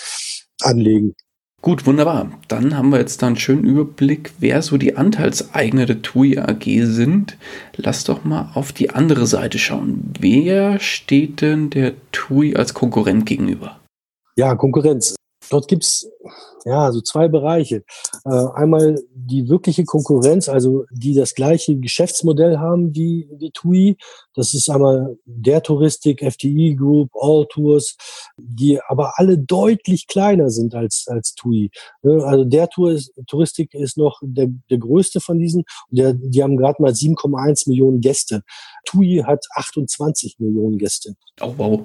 anlegen. Gut, wunderbar. Dann haben wir jetzt da einen schönen Überblick, wer so die Anteilseigner der TUI AG sind. Lass doch mal auf die andere Seite schauen. Wer steht denn der TUI als Konkurrent gegenüber? Ja, Konkurrenz. Dort gibt's ja so zwei Bereiche. Äh, einmal die wirkliche Konkurrenz, also die das gleiche Geschäftsmodell haben wie, wie TUI. Das ist einmal der Touristik, FTI Group, All Tours, die aber alle deutlich kleiner sind als, als TUI. Also der Tour ist, Touristik ist noch der, der größte von diesen. Der, die haben gerade mal 7,1 Millionen Gäste. TUI hat 28 Millionen Gäste. Oh, wow.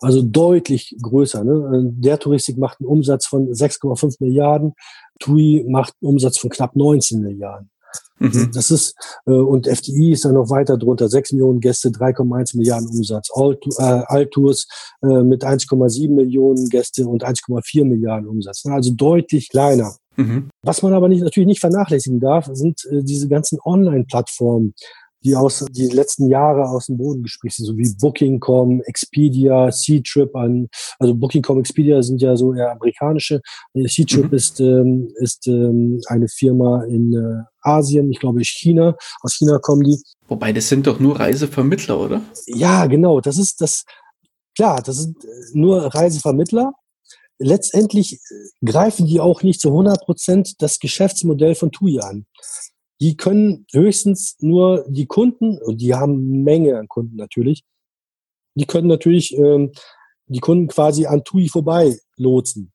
Also deutlich größer. Ne? Der Touristik macht einen Umsatz von 6,5 Milliarden, TUI macht einen Umsatz von knapp 19 Milliarden. Mhm. Das ist, äh, und FDI ist dann noch weiter drunter. 6 Millionen Gäste, 3,1 Milliarden Umsatz. Äh, Altours äh, mit 1,7 Millionen Gäste und 1,4 Milliarden Umsatz. Also deutlich kleiner. Mhm. Was man aber nicht, natürlich nicht vernachlässigen darf, sind äh, diese ganzen Online-Plattformen, die aus die letzten Jahre aus dem Boden gesprächt sind, so wie Booking.com, Expedia, C-Trip an, also Booking.com, Expedia sind ja so eher amerikanische. C-Trip mhm. ist, ähm, ist ähm, eine Firma in äh, Asien, ich glaube China, aus China kommen die. Wobei, das sind doch nur Reisevermittler, oder? Ja, genau, das ist das, klar, das sind äh, nur Reisevermittler. Letztendlich äh, greifen die auch nicht zu 100 Prozent das Geschäftsmodell von TUI an die können höchstens nur die Kunden, und die haben eine Menge an Kunden natürlich, die können natürlich ähm, die Kunden quasi an TUI vorbei lotsen.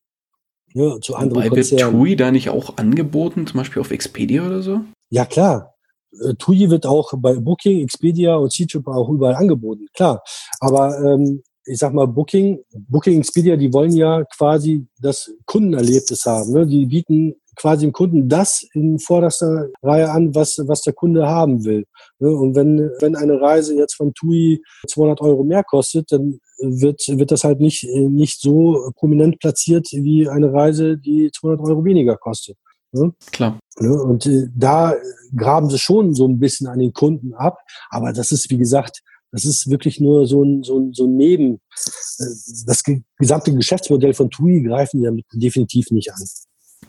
Ja, zu anderen Wobei Konzernen. wird TUI da nicht auch angeboten, zum Beispiel auf Expedia oder so? Ja, klar. Äh, TUI wird auch bei Booking, Expedia und C-Trip auch überall angeboten, klar. Aber ähm, ich sag mal, Booking, Booking, Expedia, die wollen ja quasi das Kundenerlebnis haben. Ne? Die bieten quasi dem Kunden das in vorderster Reihe an, was, was der Kunde haben will. Ne? Und wenn, wenn eine Reise jetzt von TUI 200 Euro mehr kostet, dann wird, wird das halt nicht, nicht so prominent platziert wie eine Reise, die 200 Euro weniger kostet. Ne? Klar. Ne? Und äh, da graben sie schon so ein bisschen an den Kunden ab. Aber das ist, wie gesagt, das ist wirklich nur so ein, so ein, so ein Neben. Äh, das gesamte Geschäftsmodell von TUI greifen die definitiv nicht an.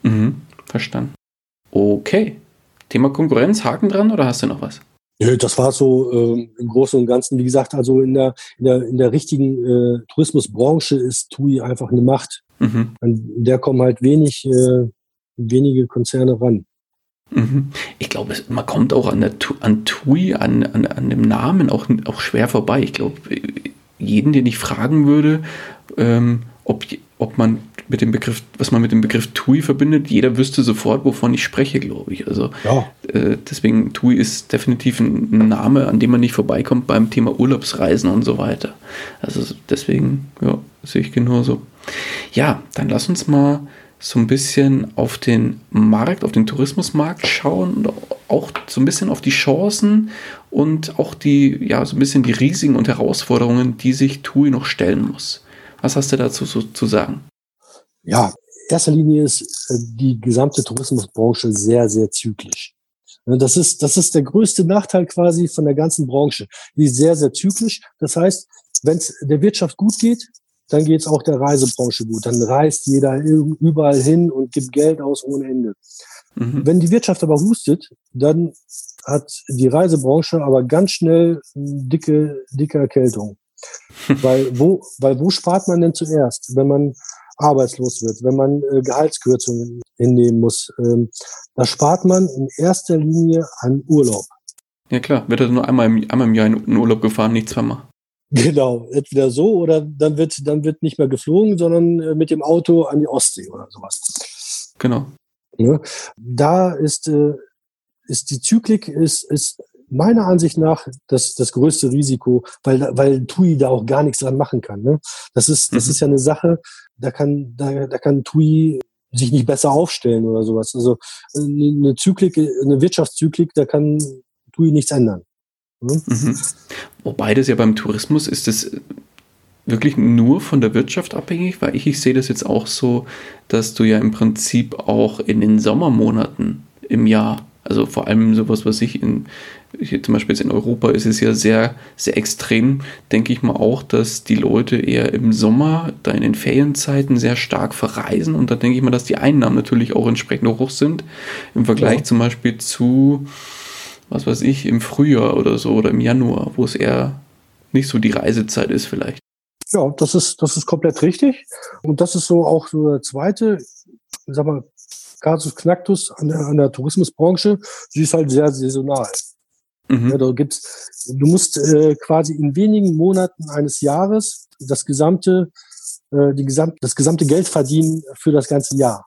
Mhm. Verstanden. Okay. Thema Konkurrenz, Haken dran oder hast du noch was? Ja, das war so äh, im Großen und Ganzen. Wie gesagt, also in der, in der, in der richtigen äh, Tourismusbranche ist TUI einfach eine Macht. Mhm. An der kommen halt wenig, äh, wenige Konzerne ran. Mhm. Ich glaube, man kommt auch an, der, an TUI, an, an, an dem Namen auch, auch schwer vorbei. Ich glaube, jeden, den ich fragen würde, ähm, ob, ob man mit dem Begriff, was man mit dem Begriff TUI verbindet, jeder wüsste sofort, wovon ich spreche, glaube ich. Also ja. äh, deswegen TUI ist definitiv ein Name, an dem man nicht vorbeikommt beim Thema Urlaubsreisen und so weiter. Also deswegen, ja, sehe ich genauso. Ja, dann lass uns mal so ein bisschen auf den Markt, auf den Tourismusmarkt schauen und auch so ein bisschen auf die Chancen und auch die, ja, so ein bisschen die Risiken und Herausforderungen, die sich TUI noch stellen muss. Was hast du dazu so, zu sagen? Ja, in erster Linie ist äh, die gesamte Tourismusbranche sehr, sehr zyklisch. Das ist, das ist der größte Nachteil quasi von der ganzen Branche. Die ist sehr, sehr zyklisch. Das heißt, wenn es der Wirtschaft gut geht, dann geht es auch der Reisebranche gut. Dann reist jeder überall hin und gibt Geld aus ohne Ende. Mhm. Wenn die Wirtschaft aber hustet, dann hat die Reisebranche aber ganz schnell dicke, dicke Erkältung. [laughs] weil, wo, weil wo spart man denn zuerst, wenn man arbeitslos wird, wenn man äh, Gehaltskürzungen hinnehmen muss? Ähm, da spart man in erster Linie an Urlaub. Ja klar, wird er nur einmal im, einmal im Jahr in Urlaub gefahren, nicht zweimal. Genau, entweder so oder dann wird, dann wird nicht mehr geflogen, sondern äh, mit dem Auto an die Ostsee oder sowas. Genau. Ja, da ist, äh, ist die Zyklik ist, ist meiner Ansicht nach das, das größte Risiko, weil, weil TUI da auch gar nichts dran machen kann. Ne? Das, ist, das mhm. ist ja eine Sache, da kann, da, da kann TUI sich nicht besser aufstellen oder sowas. Also eine Zyklik, eine Wirtschaftszyklik, da kann TUI nichts ändern. Ne? Mhm. Wobei das ja beim Tourismus ist es wirklich nur von der Wirtschaft abhängig, weil ich, ich sehe das jetzt auch so, dass du ja im Prinzip auch in den Sommermonaten im Jahr, also vor allem sowas, was ich in, hier zum Beispiel jetzt in Europa ist es ja sehr, sehr extrem, denke ich mal auch, dass die Leute eher im Sommer, da in den Ferienzeiten sehr stark verreisen und da denke ich mal, dass die Einnahmen natürlich auch entsprechend hoch sind im Vergleich ja. zum Beispiel zu was weiß ich, im Frühjahr oder so oder im Januar, wo es eher nicht so die Reisezeit ist vielleicht. Ja, das ist, das ist komplett richtig. Und das ist so auch so der zweite, sag mal, Casus Knactus an der, an der Tourismusbranche. Sie ist halt sehr saisonal. Mhm. Ja, da gibt's, du musst äh, quasi in wenigen Monaten eines Jahres das gesamte, äh, die gesamt, das gesamte Geld verdienen für das ganze Jahr.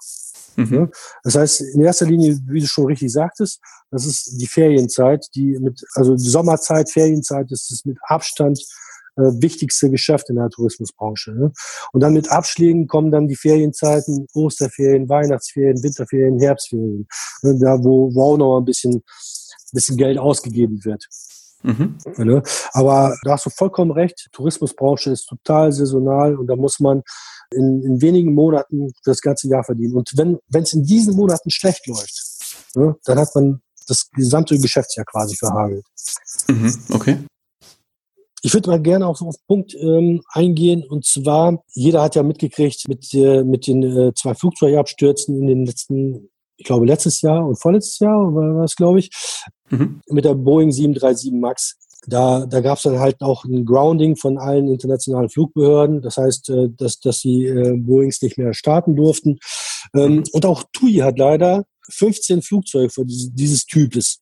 Mhm. Das heißt, in erster Linie, wie du schon richtig sagtest, das ist die Ferienzeit, die mit, also die Sommerzeit, Ferienzeit, das ist mit Abstand äh, wichtigste Geschäft in der Tourismusbranche. Ne? Und dann mit Abschlägen kommen dann die Ferienzeiten, Osterferien, Weihnachtsferien, Winterferien, Herbstferien, ne? da wo, wo auch noch ein bisschen, bisschen Geld ausgegeben wird. Mhm. Ne? Aber da hast du vollkommen recht, Tourismusbranche ist total saisonal und da muss man in, in wenigen Monaten das ganze Jahr verdienen. Und wenn es in diesen Monaten schlecht läuft, ne, dann hat man das gesamte Geschäftsjahr quasi verhagelt. Mhm, okay. Ich würde mal gerne auf, auf den Punkt ähm, eingehen. Und zwar, jeder hat ja mitgekriegt mit, äh, mit den äh, zwei Flugzeugabstürzen in den letzten, ich glaube, letztes Jahr und vorletztes Jahr war es, glaube ich, mhm. mit der Boeing 737 MAX. Da, da gab es dann halt auch ein Grounding von allen internationalen Flugbehörden. Das heißt, äh, dass, dass die äh, Boeings nicht mehr starten durften. Ähm, und auch TUI hat leider 15 Flugzeuge dieses Types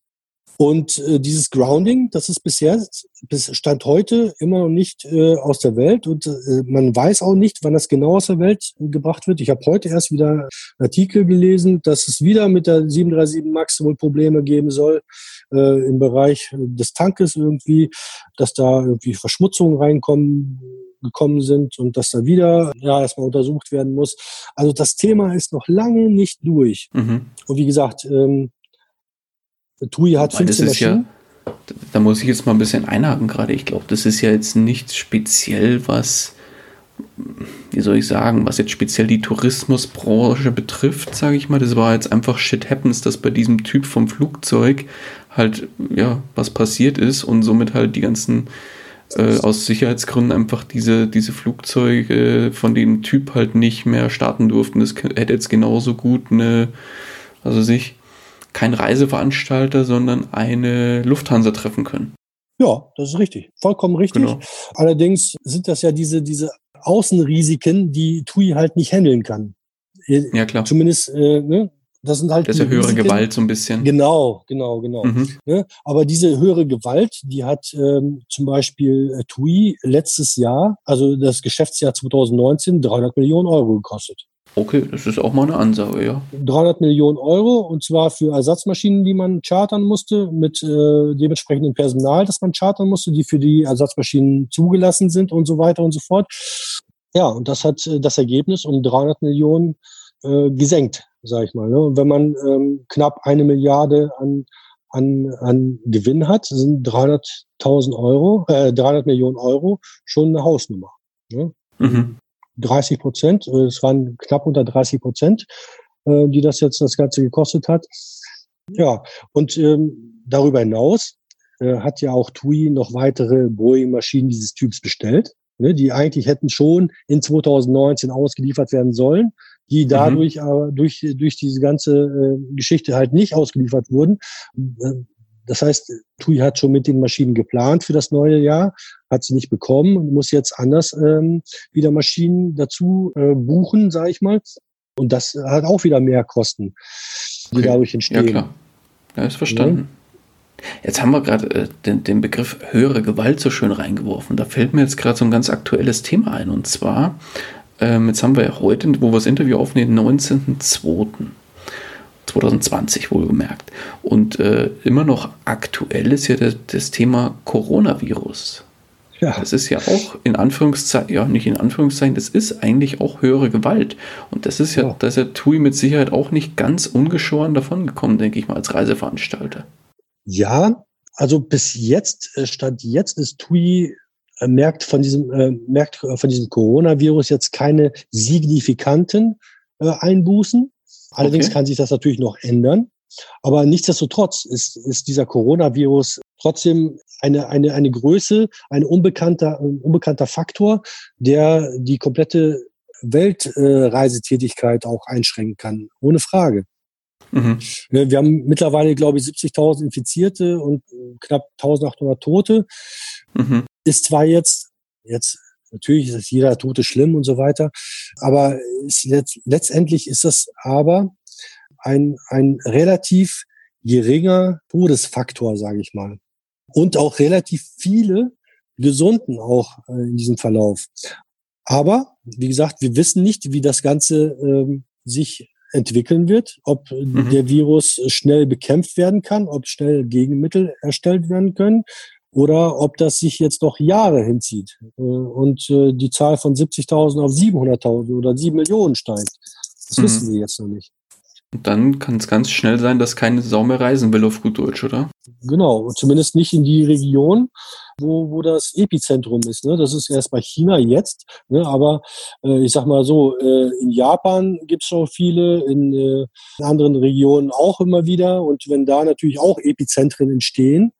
und äh, dieses Grounding, das ist bisher, bis Stand heute immer noch nicht äh, aus der Welt und äh, man weiß auch nicht, wann das genau aus der Welt gebracht wird. Ich habe heute erst wieder einen Artikel gelesen, dass es wieder mit der 737 MAX wohl Probleme geben soll äh, im Bereich des Tankes irgendwie, dass da irgendwie Verschmutzungen reinkommen gekommen sind und dass da wieder ja erstmal untersucht werden muss. Also das Thema ist noch lange nicht durch. Mhm. Und wie gesagt, ähm, TUI hat 15 Maschinen. Ja, da muss ich jetzt mal ein bisschen einhaken gerade. Ich glaube, das ist ja jetzt nicht speziell was, wie soll ich sagen, was jetzt speziell die Tourismusbranche betrifft, sage ich mal. Das war jetzt einfach Shit Happens, dass bei diesem Typ vom Flugzeug halt, ja, was passiert ist und somit halt die ganzen äh, aus Sicherheitsgründen einfach diese, diese Flugzeuge von dem Typ halt nicht mehr starten durften. Das hätte jetzt genauso gut eine, also sich kein Reiseveranstalter, sondern eine Lufthansa treffen können. Ja, das ist richtig. Vollkommen richtig. Genau. Allerdings sind das ja diese, diese Außenrisiken, die TUI halt nicht handeln kann. Ja, klar. Zumindest, äh, ne? das sind halt das ist ja höhere Risiken. Gewalt so ein bisschen. Genau, genau, genau. Mhm. Ne? Aber diese höhere Gewalt, die hat ähm, zum Beispiel äh, TUI letztes Jahr, also das Geschäftsjahr 2019, 300 Millionen Euro gekostet. Okay, das ist auch mal eine Ansage, ja. 300 Millionen Euro und zwar für Ersatzmaschinen, die man chartern musste, mit äh, dementsprechendem Personal, das man chartern musste, die für die Ersatzmaschinen zugelassen sind und so weiter und so fort. Ja, und das hat äh, das Ergebnis um 300 Millionen äh, gesenkt, sage ich mal. Ne? Und wenn man ähm, knapp eine Milliarde an, an, an Gewinn hat, sind 300.000 Euro, äh, 300 Millionen Euro schon eine Hausnummer. Ne? Mhm. 30 Prozent, äh, es waren knapp unter 30 Prozent, äh, die das jetzt das Ganze gekostet hat. Ja, und ähm, darüber hinaus äh, hat ja auch TUI noch weitere Boeing-Maschinen dieses Typs bestellt ne, die eigentlich hätten schon in 2019 ausgeliefert werden sollen, die mhm. dadurch mhm. aber durch, durch diese ganze äh, Geschichte halt nicht ausgeliefert wurden. Das heißt, TUI hat schon mit den Maschinen geplant für das neue Jahr, hat sie nicht bekommen und muss jetzt anders ähm, wieder Maschinen dazu äh, buchen, sage ich mal. Und das hat auch wieder mehr Kosten, die okay. dadurch entstehen. Ja, klar. Ja, ist verstanden. Ja. Jetzt haben wir gerade äh, den, den, Begriff höhere Gewalt so schön reingeworfen. Da fällt mir jetzt gerade so ein ganz aktuelles Thema ein. Und zwar, ähm, jetzt haben wir ja heute, wo wir das Interview aufnehmen, 19.02. 2020 wohlgemerkt. Und äh, immer noch aktuell ist ja das, das Thema Coronavirus. Ja. Das ist ja auch in Anführungszeichen, ja, nicht in Anführungszeichen, das ist eigentlich auch höhere Gewalt. Und das ist ja, ja. da ist ja TUI mit Sicherheit auch nicht ganz ungeschoren davon gekommen, denke ich mal, als Reiseveranstalter. Ja, also bis jetzt, äh, Stand jetzt ist TUI äh, merkt von diesem, äh, merkt von diesem Coronavirus jetzt keine signifikanten äh, Einbußen. Allerdings okay. kann sich das natürlich noch ändern. Aber nichtsdestotrotz ist, ist dieser Coronavirus trotzdem eine, eine, eine Größe, ein unbekannter, ein unbekannter Faktor, der die komplette Weltreisetätigkeit äh, auch einschränken kann, ohne Frage. Mhm. Ne, wir haben mittlerweile, glaube ich, 70.000 Infizierte und knapp 1.800 Tote. Mhm. Ist zwar jetzt, jetzt natürlich ist jeder Tote schlimm und so weiter, aber letzt, letztendlich ist das aber ein, ein relativ geringer Todesfaktor, sage ich mal. Und auch relativ viele Gesunden auch äh, in diesem Verlauf. Aber, wie gesagt, wir wissen nicht, wie das Ganze ähm, sich entwickeln wird, ob mhm. der Virus schnell bekämpft werden kann, ob schnell Gegenmittel erstellt werden können oder ob das sich jetzt noch Jahre hinzieht äh, und äh, die Zahl von 70.000 auf 700.000 oder 7 Millionen steigt. Das mhm. wissen wir jetzt noch nicht. Und dann kann es ganz schnell sein, dass keine Sau mehr reisen will auf gut Deutsch, oder? Genau, zumindest nicht in die Region, wo, wo das Epizentrum ist. Ne? Das ist erst bei China jetzt, ne? aber äh, ich sag mal so, äh, in Japan gibt es schon viele, in, äh, in anderen Regionen auch immer wieder. Und wenn da natürlich auch Epizentren entstehen,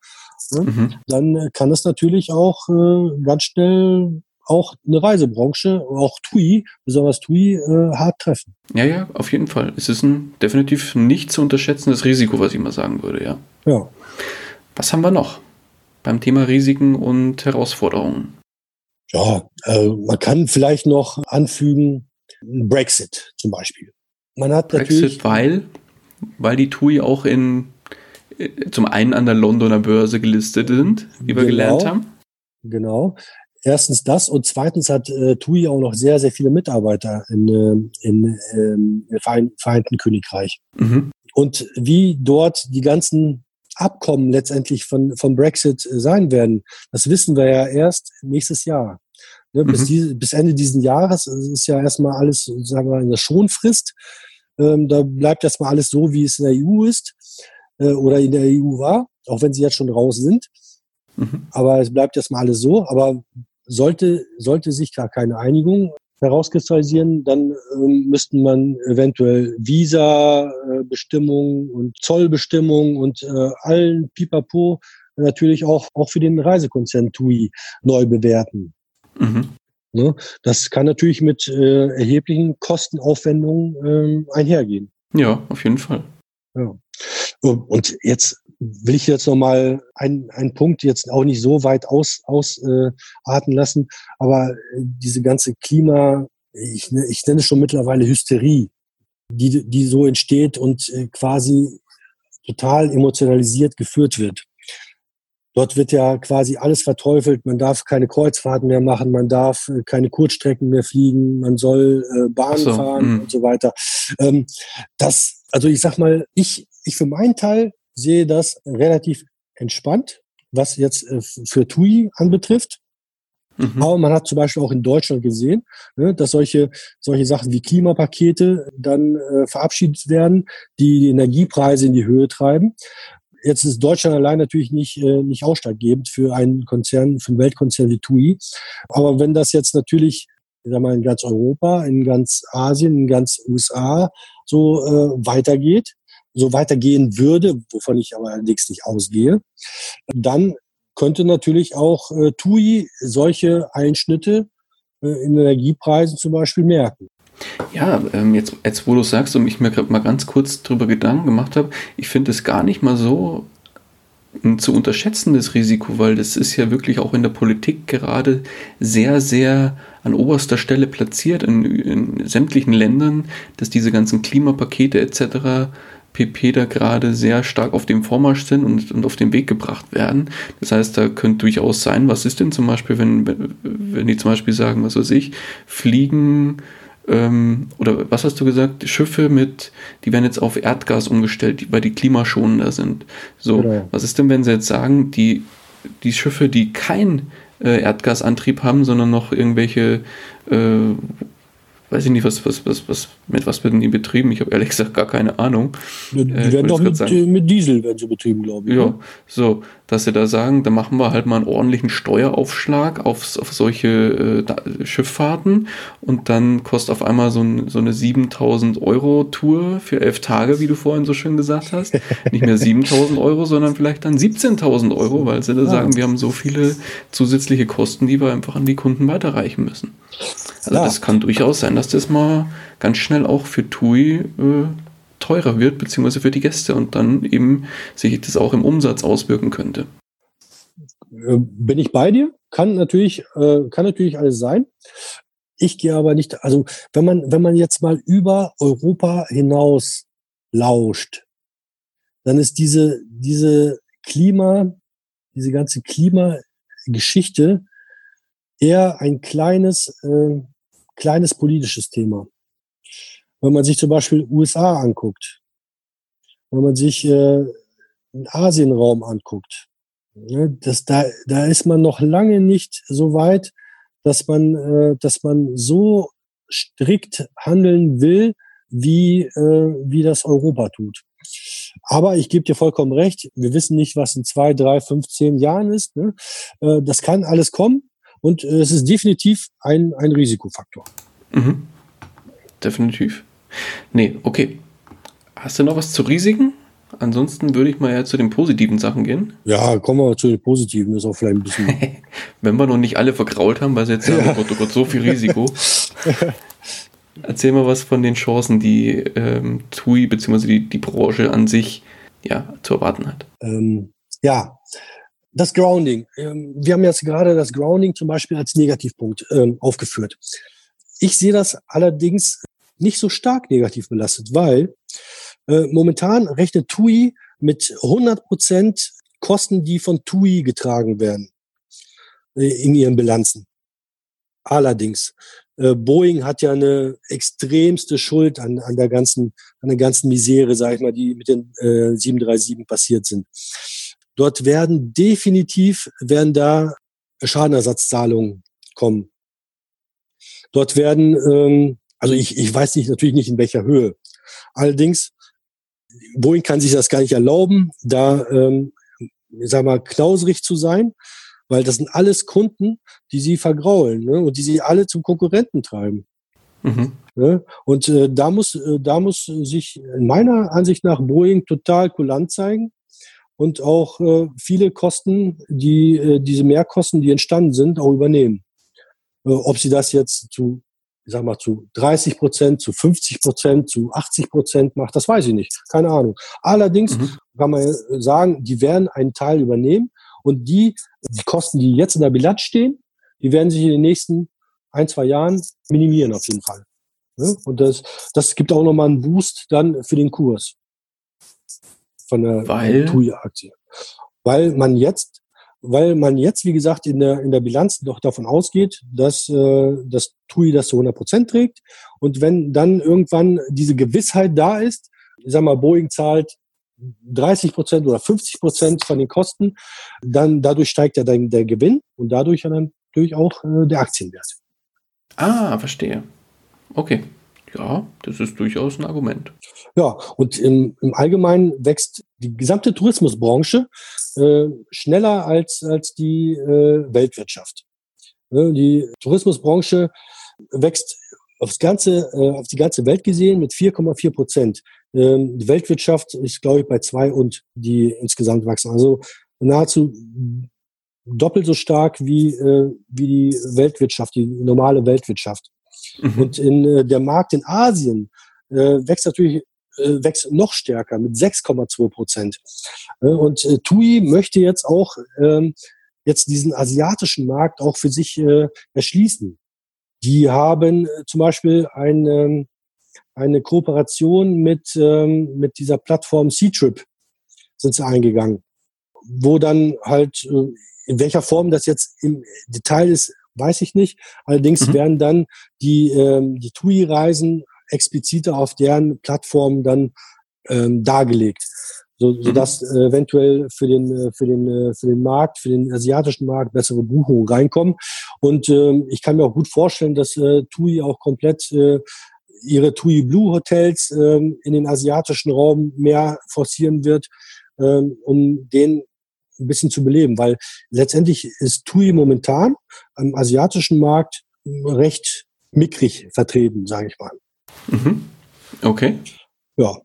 ne? mhm. dann kann es natürlich auch äh, ganz schnell auch eine Reisebranche, auch TUI, besonders TUI, äh, hart treffen. Ja, ja, auf jeden Fall. Es ist ein definitiv nicht zu unterschätzendes Risiko, was ich mal sagen würde, ja. Ja. Was haben wir noch beim Thema Risiken und Herausforderungen? Ja, äh, man kann vielleicht noch anfügen, Brexit zum Beispiel. Man hat Brexit, weil, weil die TUI auch in äh, zum einen an der Londoner Börse gelistet sind, wie wir genau, gelernt haben. Genau erstens das und zweitens hat äh, TUI auch noch sehr, sehr viele Mitarbeiter in, äh, in, ähm, im Vereinten Königreich. Mhm. Und wie dort die ganzen Abkommen letztendlich von, von Brexit sein werden, das wissen wir ja erst nächstes Jahr. Ne, mhm. bis, die, bis Ende dieses Jahres ist ja erstmal alles, sagen wir, in der Schonfrist. Ähm, da bleibt erstmal alles so, wie es in der EU ist äh, oder in der EU war, auch wenn sie jetzt schon raus sind. Mhm. Aber es bleibt erstmal alles so. Aber sollte, sollte sich gar keine Einigung herauskristallisieren, dann ähm, müssten man eventuell Visa-Bestimmungen und Zollbestimmungen und äh, allen Pipapo natürlich auch, auch für den Reisekonzern TUI neu bewerten. Mhm. Ne? Das kann natürlich mit äh, erheblichen Kostenaufwendungen ähm, einhergehen. Ja, auf jeden Fall. Ja. Und jetzt will ich jetzt nochmal einen, einen Punkt jetzt auch nicht so weit ausarten aus, äh, lassen, aber diese ganze Klima, ich, ich nenne es schon mittlerweile Hysterie, die, die so entsteht und äh, quasi total emotionalisiert geführt wird. Dort wird ja quasi alles verteufelt. Man darf keine Kreuzfahrten mehr machen, man darf äh, keine Kurzstrecken mehr fliegen, man soll äh, Bahn so, fahren mh. und so weiter. Ähm, das, also ich sag mal, ich, ich für meinen Teil sehe das relativ entspannt, was jetzt äh, für TUI anbetrifft. Mhm. Aber man hat zum Beispiel auch in Deutschland gesehen, ne, dass solche, solche Sachen wie Klimapakete dann äh, verabschiedet werden, die die Energiepreise in die Höhe treiben. Jetzt ist Deutschland allein natürlich nicht, äh, nicht ausschlaggebend für einen Konzern, für einen Weltkonzern wie TUI. Aber wenn das jetzt natürlich ich sag mal, in ganz Europa, in ganz Asien, in ganz USA so äh, weitergeht, so weitergehen würde, wovon ich aber allerdings nicht ausgehe, dann könnte natürlich auch äh, TUI solche Einschnitte äh, in Energiepreisen zum Beispiel merken. Ja, ähm, jetzt, jetzt wo du sagst und ich mir gerade mal ganz kurz darüber Gedanken gemacht habe, ich finde es gar nicht mal so ein zu unterschätzendes Risiko, weil das ist ja wirklich auch in der Politik gerade sehr, sehr an oberster Stelle platziert in, in sämtlichen Ländern, dass diese ganzen Klimapakete etc. PP da gerade sehr stark auf dem Vormarsch sind und, und auf den Weg gebracht werden. Das heißt, da könnte durchaus sein, was ist denn zum Beispiel, wenn, wenn die zum Beispiel sagen, was weiß ich, fliegen ähm, oder was hast du gesagt, Schiffe mit, die werden jetzt auf Erdgas umgestellt, weil die klimaschonender sind. So, genau. was ist denn, wenn sie jetzt sagen, die, die Schiffe, die kein äh, Erdgasantrieb haben, sondern noch irgendwelche äh, weiß ich nicht, was, was, was, was, mit was werden die betrieben? Ich habe ehrlich gesagt gar keine Ahnung. Die äh, werden doch mit, mit, Diesel werden sie betrieben, glaube ich. Ja, ne? so, dass sie da sagen, da machen wir halt mal einen ordentlichen Steueraufschlag auf, auf solche äh, Schifffahrten und dann kostet auf einmal so, ein, so eine 7000 Euro Tour für elf Tage, wie du vorhin so schön gesagt hast. Nicht mehr 7000 Euro, sondern vielleicht dann 17.000 Euro, weil sie da sagen, wir haben so viele zusätzliche Kosten, die wir einfach an die Kunden weiterreichen müssen. Also ja. das kann durchaus sein, dass das mal ganz schnell auch für TUI äh, teurer wird, beziehungsweise für die Gäste und dann eben sich das auch im Umsatz auswirken könnte. Äh, bin ich bei dir? Kann natürlich, äh, kann natürlich alles sein. Ich gehe aber nicht, also wenn man, wenn man jetzt mal über Europa hinaus lauscht, dann ist diese, diese Klima, diese ganze Klimageschichte eher ein kleines, äh, kleines politisches Thema. Wenn man sich zum Beispiel USA anguckt, wenn man sich äh, den Asienraum anguckt, ne, das, da, da ist man noch lange nicht so weit, dass man, äh, dass man so strikt handeln will, wie, äh, wie das Europa tut. Aber ich gebe dir vollkommen recht, wir wissen nicht, was in zwei, drei, fünf, zehn Jahren ist. Ne? Äh, das kann alles kommen. Und äh, es ist definitiv ein, ein Risikofaktor. Mhm. Definitiv. Nee, okay. Hast du noch was zu Risiken? Ansonsten würde ich mal ja zu den positiven Sachen gehen. Ja, kommen wir zu den positiven. Ist auch vielleicht ein bisschen. [laughs] Wenn wir noch nicht alle vergrault haben, weil sie jetzt sagen, ja. oh Gott, oh Gott, so viel Risiko. [laughs] Erzähl mal was von den Chancen, die ähm, TUI bzw. Die, die Branche an sich ja, zu erwarten hat. Ähm, ja, das Grounding. Ähm, wir haben jetzt gerade das Grounding zum Beispiel als Negativpunkt ähm, aufgeführt. Ich sehe das allerdings nicht so stark negativ belastet, weil äh, momentan rechnet TUI mit 100 Prozent Kosten, die von TUI getragen werden äh, in ihren Bilanzen. Allerdings, äh, Boeing hat ja eine extremste Schuld an, an der ganzen, an der ganzen Misere, sag ich mal, die mit den äh, 737 passiert sind. Dort werden definitiv, werden da Schadenersatzzahlungen kommen. Dort werden, ähm, also ich, ich weiß nicht, natürlich nicht in welcher Höhe. Allerdings, Boeing kann sich das gar nicht erlauben, da, ähm, ich sag mal, klauserig zu sein, weil das sind alles Kunden, die sie vergraulen ne, und die sie alle zum Konkurrenten treiben. Mhm. Ne? Und äh, da muss, äh, da muss sich in meiner Ansicht nach Boeing total kulant zeigen und auch äh, viele Kosten, die äh, diese Mehrkosten, die entstanden sind, auch übernehmen. Äh, ob sie das jetzt zu, ich sag mal, zu 30 Prozent, zu 50 Prozent, zu 80 Prozent macht, das weiß ich nicht. Keine Ahnung. Allerdings mhm. kann man sagen, die werden einen Teil übernehmen und die, die Kosten, die jetzt in der Bilanz stehen, die werden sich in den nächsten ein, zwei Jahren minimieren auf jeden Fall. Ne? Und das, das gibt auch nochmal einen Boost dann für den Kurs von der? TUI-Aktie. Weil man jetzt, weil man jetzt, wie gesagt, in der, in der Bilanz doch davon ausgeht, dass äh, das TUI das zu 100 Prozent trägt. Und wenn dann irgendwann diese Gewissheit da ist, ich sag mal, Boeing zahlt 30 Prozent oder 50 Prozent von den Kosten, dann dadurch steigt ja dann der Gewinn und dadurch dann natürlich auch äh, der Aktienwert. Ah, verstehe. Okay. Ja, das ist durchaus ein Argument. Ja, und im, im Allgemeinen wächst die gesamte Tourismusbranche äh, schneller als, als die äh, Weltwirtschaft. Ne, die Tourismusbranche wächst aufs ganze, äh, auf die ganze Welt gesehen mit 4,4 Prozent. Ähm, die Weltwirtschaft ist, glaube ich, bei zwei und die insgesamt wachsen. Also nahezu doppelt so stark wie, äh, wie die Weltwirtschaft, die normale Weltwirtschaft. Mhm. Und in äh, der Markt in Asien äh, wächst natürlich äh, wächst noch stärker mit 6,2 Prozent. Äh, und äh, TUI möchte jetzt auch ähm, jetzt diesen asiatischen Markt auch für sich äh, erschließen. Die haben äh, zum Beispiel ein, ähm, eine Kooperation mit, ähm, mit dieser Plattform C-Trip sind sie eingegangen, wo dann halt, in welcher Form das jetzt im Detail ist, weiß ich nicht. Allerdings mhm. werden dann die, ähm, die TUI-Reisen expliziter auf deren Plattform dann ähm, dargelegt, so, so mhm. äh, eventuell für den äh, für den äh, für den Markt, für den asiatischen Markt bessere Buchungen reinkommen. Und ähm, ich kann mir auch gut vorstellen, dass äh, TUI auch komplett äh, ihre TUI Blue Hotels ähm, in den asiatischen Raum mehr forcieren wird, ähm, um den ein bisschen zu beleben, weil letztendlich ist TUI momentan am asiatischen Markt recht mickrig vertreten, sage ich mal. Mhm. Okay. Ja.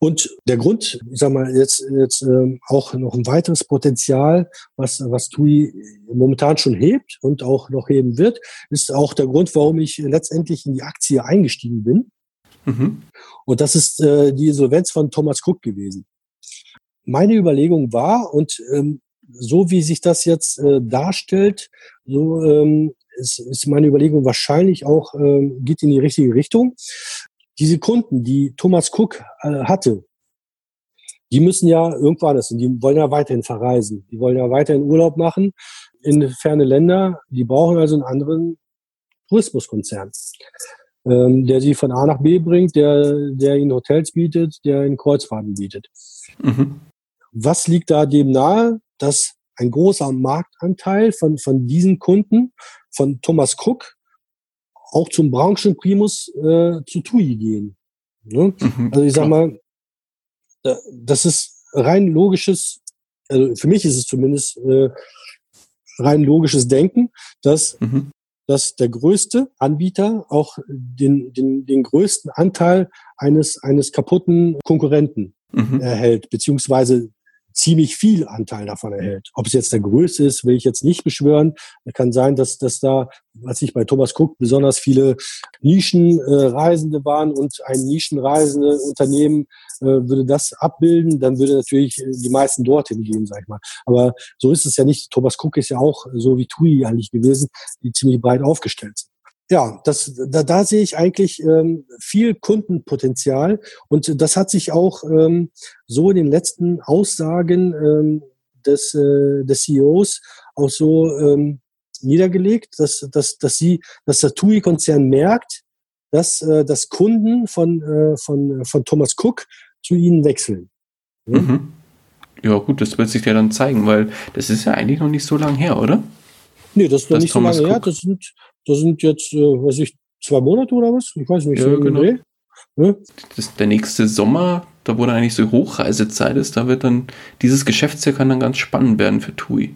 Und der Grund, ich sag mal, jetzt, jetzt ähm, auch noch ein weiteres Potenzial, was, was TUI momentan schon hebt und auch noch heben wird, ist auch der Grund, warum ich letztendlich in die Aktie eingestiegen bin. Mhm. Und das ist äh, die Insolvenz von Thomas Cook gewesen meine Überlegung war und ähm, so wie sich das jetzt äh, darstellt, so ähm, ist, ist meine Überlegung wahrscheinlich auch, ähm, geht in die richtige Richtung. Diese Kunden, die Thomas Cook äh, hatte, die müssen ja irgendwann das, die wollen ja weiterhin verreisen, die wollen ja weiterhin Urlaub machen in ferne Länder, die brauchen also einen anderen Tourismuskonzern, ähm, der sie von A nach B bringt, der, der ihnen Hotels bietet, der ihnen Kreuzfahrten bietet. Mhm. Was liegt da dem nahe, dass ein großer Marktanteil von, von diesen Kunden, von Thomas Cook, auch zum Branchenprimus äh, zu TUI gehen? Ne? Mhm, also ich sag mal, das ist rein logisches, also für mich ist es zumindest äh, rein logisches Denken, dass, mhm. dass der größte Anbieter auch den, den, den größten Anteil eines, eines kaputten Konkurrenten mhm. erhält, beziehungsweise ziemlich viel Anteil davon erhält. Ob es jetzt der größte ist, will ich jetzt nicht beschwören. Es kann sein, dass, dass da, was ich bei Thomas Cook, besonders viele Nischenreisende äh, waren und ein Nischenreisende Unternehmen äh, würde das abbilden, dann würde natürlich die meisten dorthin gehen, sag ich mal. Aber so ist es ja nicht. Thomas Cook ist ja auch so wie TUI eigentlich gewesen, die ziemlich breit aufgestellt sind ja, das, da, da sehe ich eigentlich ähm, viel Kundenpotenzial und das hat sich auch ähm, so in den letzten Aussagen ähm, des, äh, des CEOs auch so ähm, niedergelegt, dass, dass, dass sie, dass der TUI-Konzern merkt, dass, äh, dass Kunden von, äh, von, von Thomas Cook zu ihnen wechseln. Ja? Mhm. ja, gut, das wird sich ja dann zeigen, weil das ist ja eigentlich noch nicht so lange her, oder? Nee, das ist noch nicht Thomas so lange Cook. her. Das sind, das sind jetzt, äh, weiß ich, zwei Monate oder was? Ich weiß nicht. Ja, so genau. Ne? Das der nächste Sommer, da wo dann eigentlich so Hochreisezeit ist, da wird dann dieses Geschäftsjahr kann dann ganz spannend werden für TUI.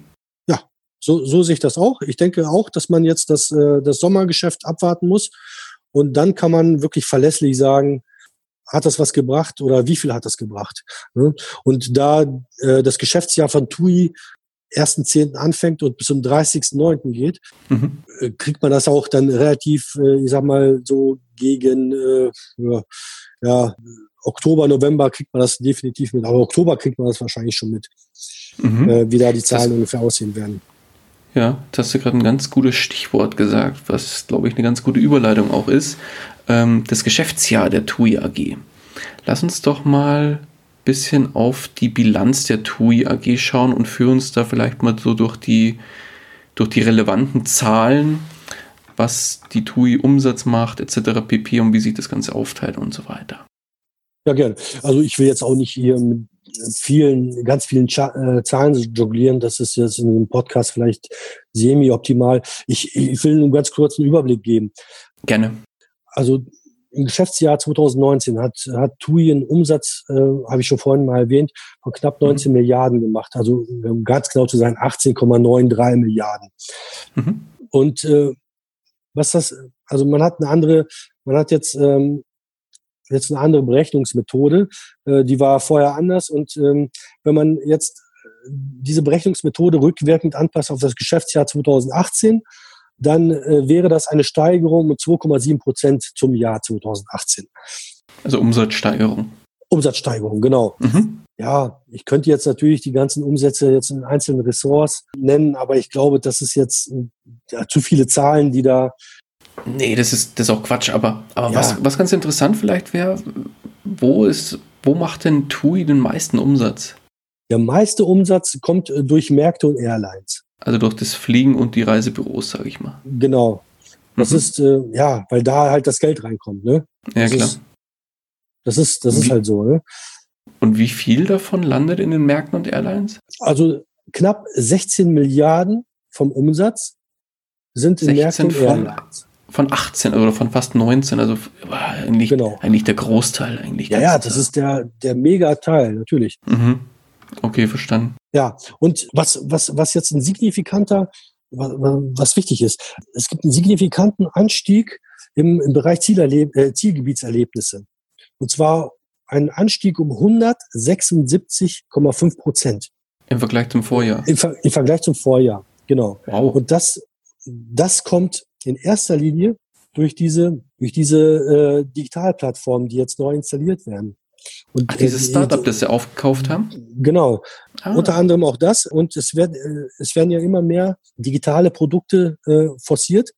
Ja, so, so sehe ich das auch. Ich denke auch, dass man jetzt das, äh, das Sommergeschäft abwarten muss. Und dann kann man wirklich verlässlich sagen, hat das was gebracht oder wie viel hat das gebracht? Ne? Und da äh, das Geschäftsjahr von TUI 1.10. anfängt und bis zum 30.9. geht, mhm. Äh, kriegt man das auch dann relativ, äh, ich sag mal, so gegen äh, ja, Oktober, November kriegt man das definitiv mit. Aber Oktober kriegt man das wahrscheinlich schon mit, mhm. wie da die Zahlen das, ungefähr aussehen werden. Ja, das hast du gerade ein ganz gutes Stichwort gesagt, was, glaube ich, eine ganz gute Überleitung auch ist. ähm, das Geschäftsjahr der TUI AG. Lass uns doch mal bisschen auf die Bilanz der TUI AG schauen und führen uns da vielleicht mal so durch die, durch die relevanten Zahlen, was die TUI Umsatz macht, etc. pp. und wie sich das Ganze aufteilt und so weiter. Ja, gerne. Also ich will jetzt auch nicht hier mit vielen, ganz vielen äh, Zahlen jonglieren. Das ist jetzt in einem Podcast vielleicht semi-optimal. Ich, ich will einen ganz kurzen Überblick geben. Gerne. Also im Geschäftsjahr 2019 hat, hat TUI einen Umsatz, äh, habe ich schon vorhin mal erwähnt, von knapp 19 mhm. Milliarden gemacht. Also um ganz genau zu sein, 18,93 Milliarden. Mhm. Und äh, was das, also man hat eine andere, man hat jetzt ähm, jetzt eine andere Berechnungsmethode. Äh, die war vorher anders. Und ähm, wenn man jetzt äh, diese Berechnungsmethode rückwirkend anpasst auf das Geschäftsjahr 2018, dann äh, wäre das eine Steigerung mit 2,7 Prozent zum Jahr 2018. Also Umsatzsteigerung. Umsatzsteigerung, genau. Mhm. Ja, ich könnte jetzt natürlich die ganzen Umsätze jetzt in einzelnen Ressorts nennen, aber ich glaube, das ist jetzt ja, zu viele Zahlen, die da Nee, das ist, das ist auch Quatsch, aber, aber ja. was, was ganz interessant vielleicht wäre, wo ist, wo macht denn TUI den meisten Umsatz? Der meiste Umsatz kommt äh, durch Märkte und Airlines. Also durch das Fliegen und die Reisebüros, sage ich mal. Genau. Das mhm. ist, äh, ja, weil da halt das Geld reinkommt, ne? Ja, das klar. Ist, das ist, das ist halt so, ne? Und wie viel davon landet in den Märkten und Airlines? Also knapp 16 Milliarden vom Umsatz sind in Märkten und Airlines von 18 oder von fast 19, also eigentlich, genau. eigentlich der Großteil eigentlich. Ja, ja, das ist der, der Megateil, natürlich. Mhm. Okay, verstanden. Ja, und was, was, was jetzt ein signifikanter, was wichtig ist, es gibt einen signifikanten Anstieg im, im Bereich Zielerleb äh, Zielgebietserlebnisse. Und zwar einen Anstieg um 176,5 Prozent. Im Vergleich zum Vorjahr. Im, Ver Im Vergleich zum Vorjahr, genau. Wow. Und das, das kommt in erster Linie durch diese, durch diese äh, Digitalplattformen, die jetzt neu installiert werden. Und, Ach, dieses Startup, das sie aufgekauft haben? Genau. Ah. Unter anderem auch das. Und es werden, äh, es werden ja immer mehr digitale Produkte äh, forciert,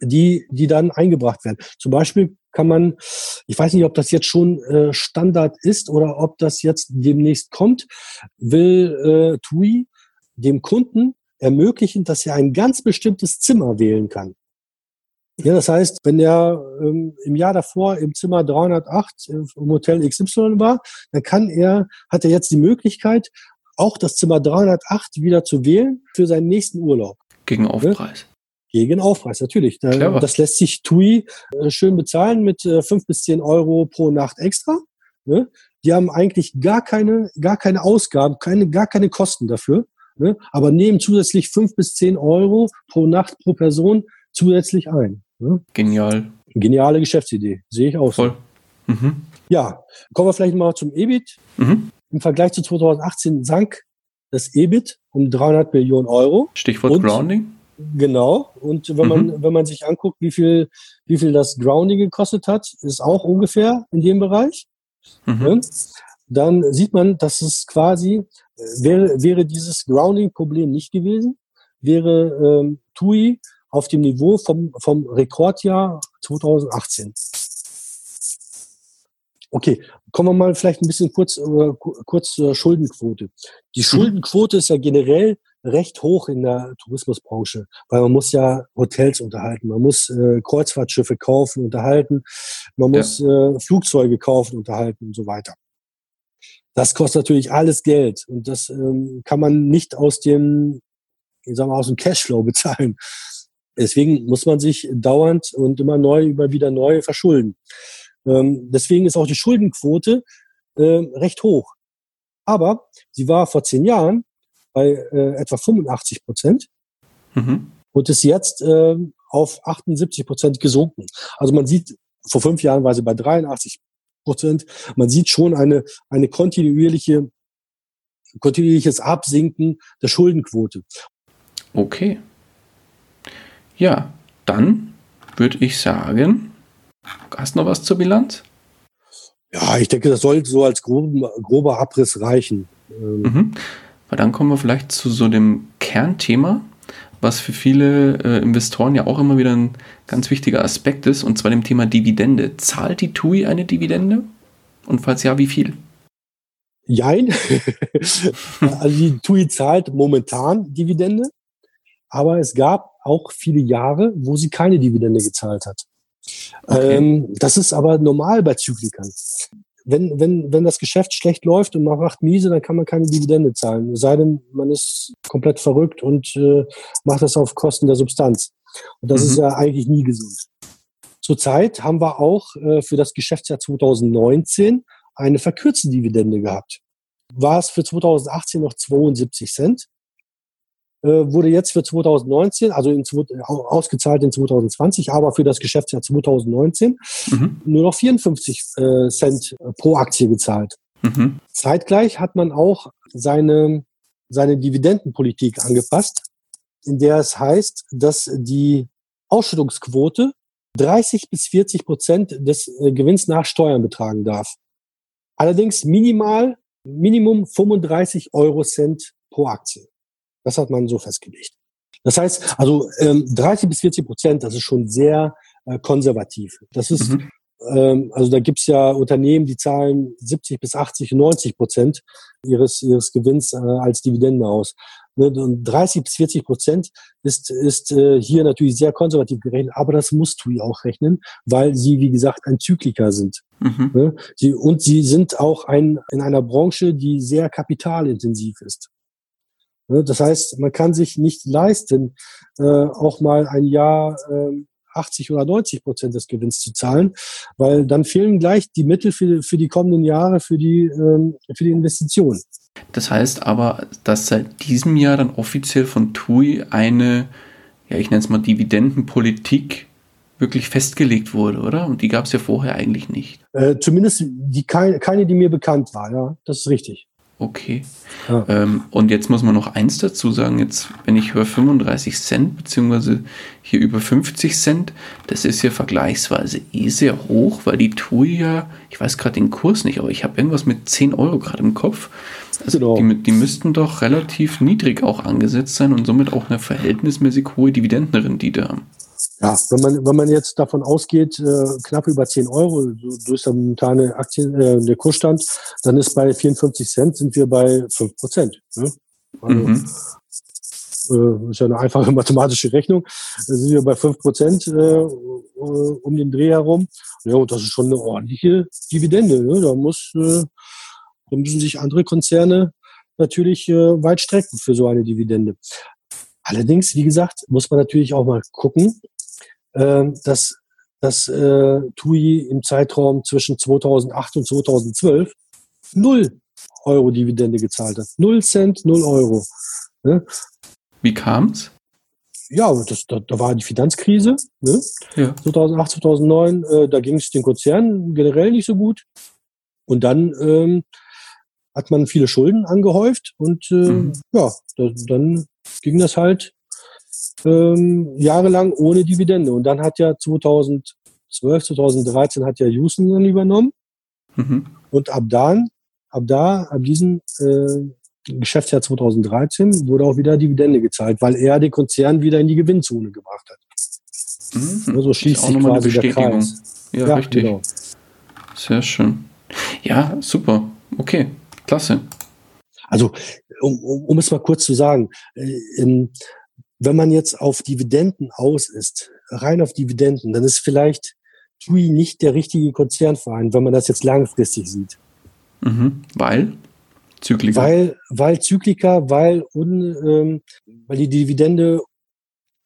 die, die dann eingebracht werden. Zum Beispiel kann man, ich weiß nicht, ob das jetzt schon äh, Standard ist oder ob das jetzt demnächst kommt, will äh, TUI dem Kunden ermöglichen, dass er ein ganz bestimmtes Zimmer wählen kann. Ja, das heißt, wenn er ähm, im Jahr davor im Zimmer 308 im Hotel XY war, dann kann er, hat er jetzt die Möglichkeit, auch das Zimmer 308 wieder zu wählen für seinen nächsten Urlaub. Gegen Aufpreis. Gegen Aufpreis, natürlich. Clever. Das lässt sich TUI äh, schön bezahlen mit äh, fünf bis zehn Euro pro Nacht extra. Ne? Die haben eigentlich gar keine, gar keine Ausgaben, keine, gar keine Kosten dafür ne? aber nehmen zusätzlich fünf bis zehn Euro pro Nacht pro Person zusätzlich ein. Ne? Genial. Geniale Geschäftsidee, sehe ich auch. Voll. Mhm. Ja, kommen wir vielleicht mal zum EBIT. Mhm. Im Vergleich zu 2018 sank das EBIT um 300 Millionen Euro. Stichwort Und, Grounding. Genau. Und wenn man, mhm. wenn man sich anguckt, wie viel, wie viel das Grounding gekostet hat, ist auch ungefähr in dem Bereich. Ne? Dann sieht man, dass es quasi wäre, wäre dieses Grounding-Problem nicht gewesen, wäre ähm, TUI auf dem Niveau vom, vom Rekordjahr 2018. Okay, kommen wir mal vielleicht ein bisschen kurz, äh, kurz zur Schuldenquote. Die mhm. Schuldenquote ist ja generell recht hoch in der Tourismusbranche, weil man muss ja Hotels unterhalten, man muss äh, Kreuzfahrtschiffe kaufen, unterhalten, man muss ja. äh, Flugzeuge kaufen, unterhalten und so weiter. Das kostet natürlich alles Geld und das ähm, kann man nicht aus dem, ich sag mal, aus dem Cashflow [laughs] bezahlen. Deswegen muss man sich dauernd und immer neu, immer wieder neu verschulden. Ähm, deswegen ist auch die Schuldenquote äh, recht hoch. Aber sie war vor zehn Jahren bei äh, etwa 85 Prozent mhm. und ist jetzt äh, auf 78 Prozent gesunken. Also man sieht, vor fünf Jahren war sie bei 83 Prozent. Man sieht schon eine, eine kontinuierliche, kontinuierliches Absinken der Schuldenquote. Okay. Ja, dann würde ich sagen, hast du noch was zur Bilanz? Ja, ich denke, das sollte so als groben, grober Abriss reichen. Ähm, mhm. Weil dann kommen wir vielleicht zu so dem Kernthema, was für viele äh, Investoren ja auch immer wieder ein ganz wichtiger Aspekt ist, und zwar dem Thema Dividende. Zahlt die TUI eine Dividende? Und falls ja, wie viel? Jein. [laughs] also die TUI zahlt momentan Dividende, aber es gab auch viele Jahre, wo sie keine Dividende gezahlt hat. Okay. Ähm, das ist aber normal bei Zyklikern wenn, wenn, wenn das Geschäft schlecht läuft und man macht miese, dann kann man keine Dividende zahlen. Es sei denn, man ist komplett verrückt und äh, macht das auf Kosten der Substanz. Und das mhm. ist ja eigentlich nie gesund. Zurzeit haben wir auch äh, für das Geschäftsjahr 2019 eine verkürzte Dividende gehabt. War es für 2018 noch 72 Cent wurde jetzt für 2019, also in, ausgezahlt in 2020, aber für das Geschäftsjahr 2019 mhm. nur noch 54 äh, Cent pro Aktie gezahlt. Mhm. Zeitgleich hat man auch seine, seine Dividendenpolitik angepasst, in der es heißt, dass die Ausschüttungsquote 30 bis 40 Prozent des äh, Gewinns nach Steuern betragen darf. Allerdings minimal, Minimum 35 Euro Cent pro Aktie. Das hat man so festgelegt. Das heißt, also ähm, 30 bis 40 Prozent, das ist schon sehr äh, konservativ. Das ist, mhm. ähm, also da gibt's ja Unternehmen, die zahlen 70 bis 80, 90 Prozent ihres, ihres Gewinns äh, als Dividende aus. Ne, und 30 bis 40 Prozent ist, ist äh, hier natürlich sehr konservativ gerechnet, aber das muss TUI auch rechnen, weil sie, wie gesagt, ein Zykliker sind. Mhm. Ne? Sie, und sie sind auch ein, in einer Branche, die sehr kapitalintensiv ist. Ne, das heißt, man kann sich nicht leisten, äh, auch mal ein Jahr 80 ähm, oder 90 Prozent des Gewinns zu zahlen, weil dann fehlen gleich die Mittel für, für die kommenden Jahre für die, ähm, für die Investition. Das heißt aber, dass seit diesem Jahr dann offiziell von TUI eine, ja, ich nenne es mal Dividendenpolitik wirklich festgelegt wurde, oder? Und die gab es ja vorher eigentlich nicht. Äh, zumindest die keine, keine, die mir bekannt war, ja, das ist richtig. Okay. Ja. Ähm, und jetzt muss man noch eins dazu sagen, jetzt, wenn ich höre 35 Cent, beziehungsweise hier über 50 Cent, das ist ja vergleichsweise eh sehr hoch, weil die TUI ja, ich weiß gerade den Kurs nicht, aber ich habe irgendwas mit 10 Euro gerade im Kopf. Also genau. die, die müssten doch relativ niedrig auch angesetzt sein und somit auch eine verhältnismäßig hohe Dividendenrendite haben. Ja, wenn man, wenn man jetzt davon ausgeht, äh, knapp über 10 Euro so durch der momentane Aktien, äh, der Kursstand, dann ist bei 54 Cent sind wir bei 5 Prozent. Ne? Also, mhm. äh, ist ja eine einfache [laughs] mathematische Rechnung. Da sind wir bei 5 Prozent äh, äh, um den Dreh herum. Ja, und das ist schon eine ordentliche Dividende. Ne? Da muss, äh, da müssen sich andere Konzerne natürlich äh, weit strecken für so eine Dividende. Allerdings, wie gesagt, muss man natürlich auch mal gucken, äh, dass, dass äh, TUI im Zeitraum zwischen 2008 und 2012 null Euro Dividende gezahlt hat. Null Cent, null Euro. Ne? Wie kam's? Ja, das, da, da war die Finanzkrise. Ne? Ja. 2008, 2009, äh, da ging es den Konzernen generell nicht so gut. Und dann ähm, hat man viele Schulden angehäuft und äh, mhm. ja, da, dann ging das halt ähm, jahrelang ohne Dividende. Und dann hat ja 2012, 2013 hat ja Houston dann übernommen. Mhm. Und ab dann, ab da, ab diesem äh, Geschäftsjahr 2013 wurde auch wieder Dividende gezahlt, weil er den Konzern wieder in die Gewinnzone gebracht hat. Mhm. Also schließt sich quasi der Kreis. Ja, ja richtig. Genau. Sehr schön. Ja, super. Okay, klasse. Also, um, um, um es mal kurz zu sagen, äh, in, wenn man jetzt auf Dividenden aus ist, rein auf Dividenden, dann ist vielleicht TUI nicht der richtige Konzernverein, wenn man das jetzt langfristig sieht. Mhm. Weil? Zyklika. Weil, weil Zyklika, weil, un, ähm, weil die Dividende